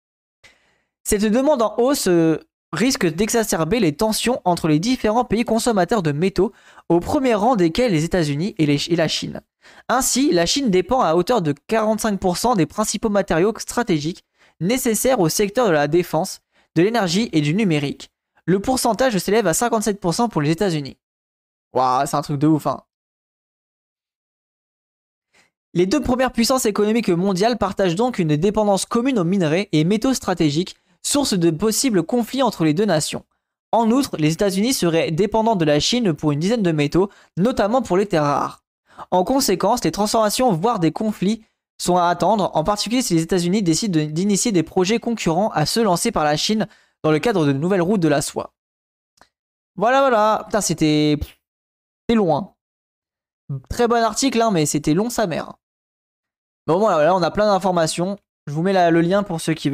Cette demande en hausse euh, risque d'exacerber les tensions entre les différents pays consommateurs de métaux, au premier rang desquels les États-Unis et, la Chine. Ainsi, la Chine dépend à hauteur de 45% des principaux matériaux stratégiques nécessaires au secteur de la défense, de l'énergie et du numérique. Le pourcentage s'élève à 57% pour les États-Unis. Waouh, c'est un truc de ouf, hein. Les deux premières puissances économiques mondiales partagent donc une dépendance commune aux minerais et métaux stratégiques source de possibles conflits entre les deux nations. En outre, les États-Unis seraient dépendants de la Chine pour une dizaine de métaux, notamment pour les terres rares. En conséquence, les transformations, voire des conflits, sont à attendre, en particulier si les États-Unis décident d'initier des projets concurrents à ceux lancés par la Chine dans le cadre de nouvelles routes de la soie. Voilà, voilà. Putain, c'était. C'était loin. Très bon article, hein, mais c'était long sa mère. Bon, voilà, là, on a plein d'informations. Je vous mets le lien pour ceux qui veulent.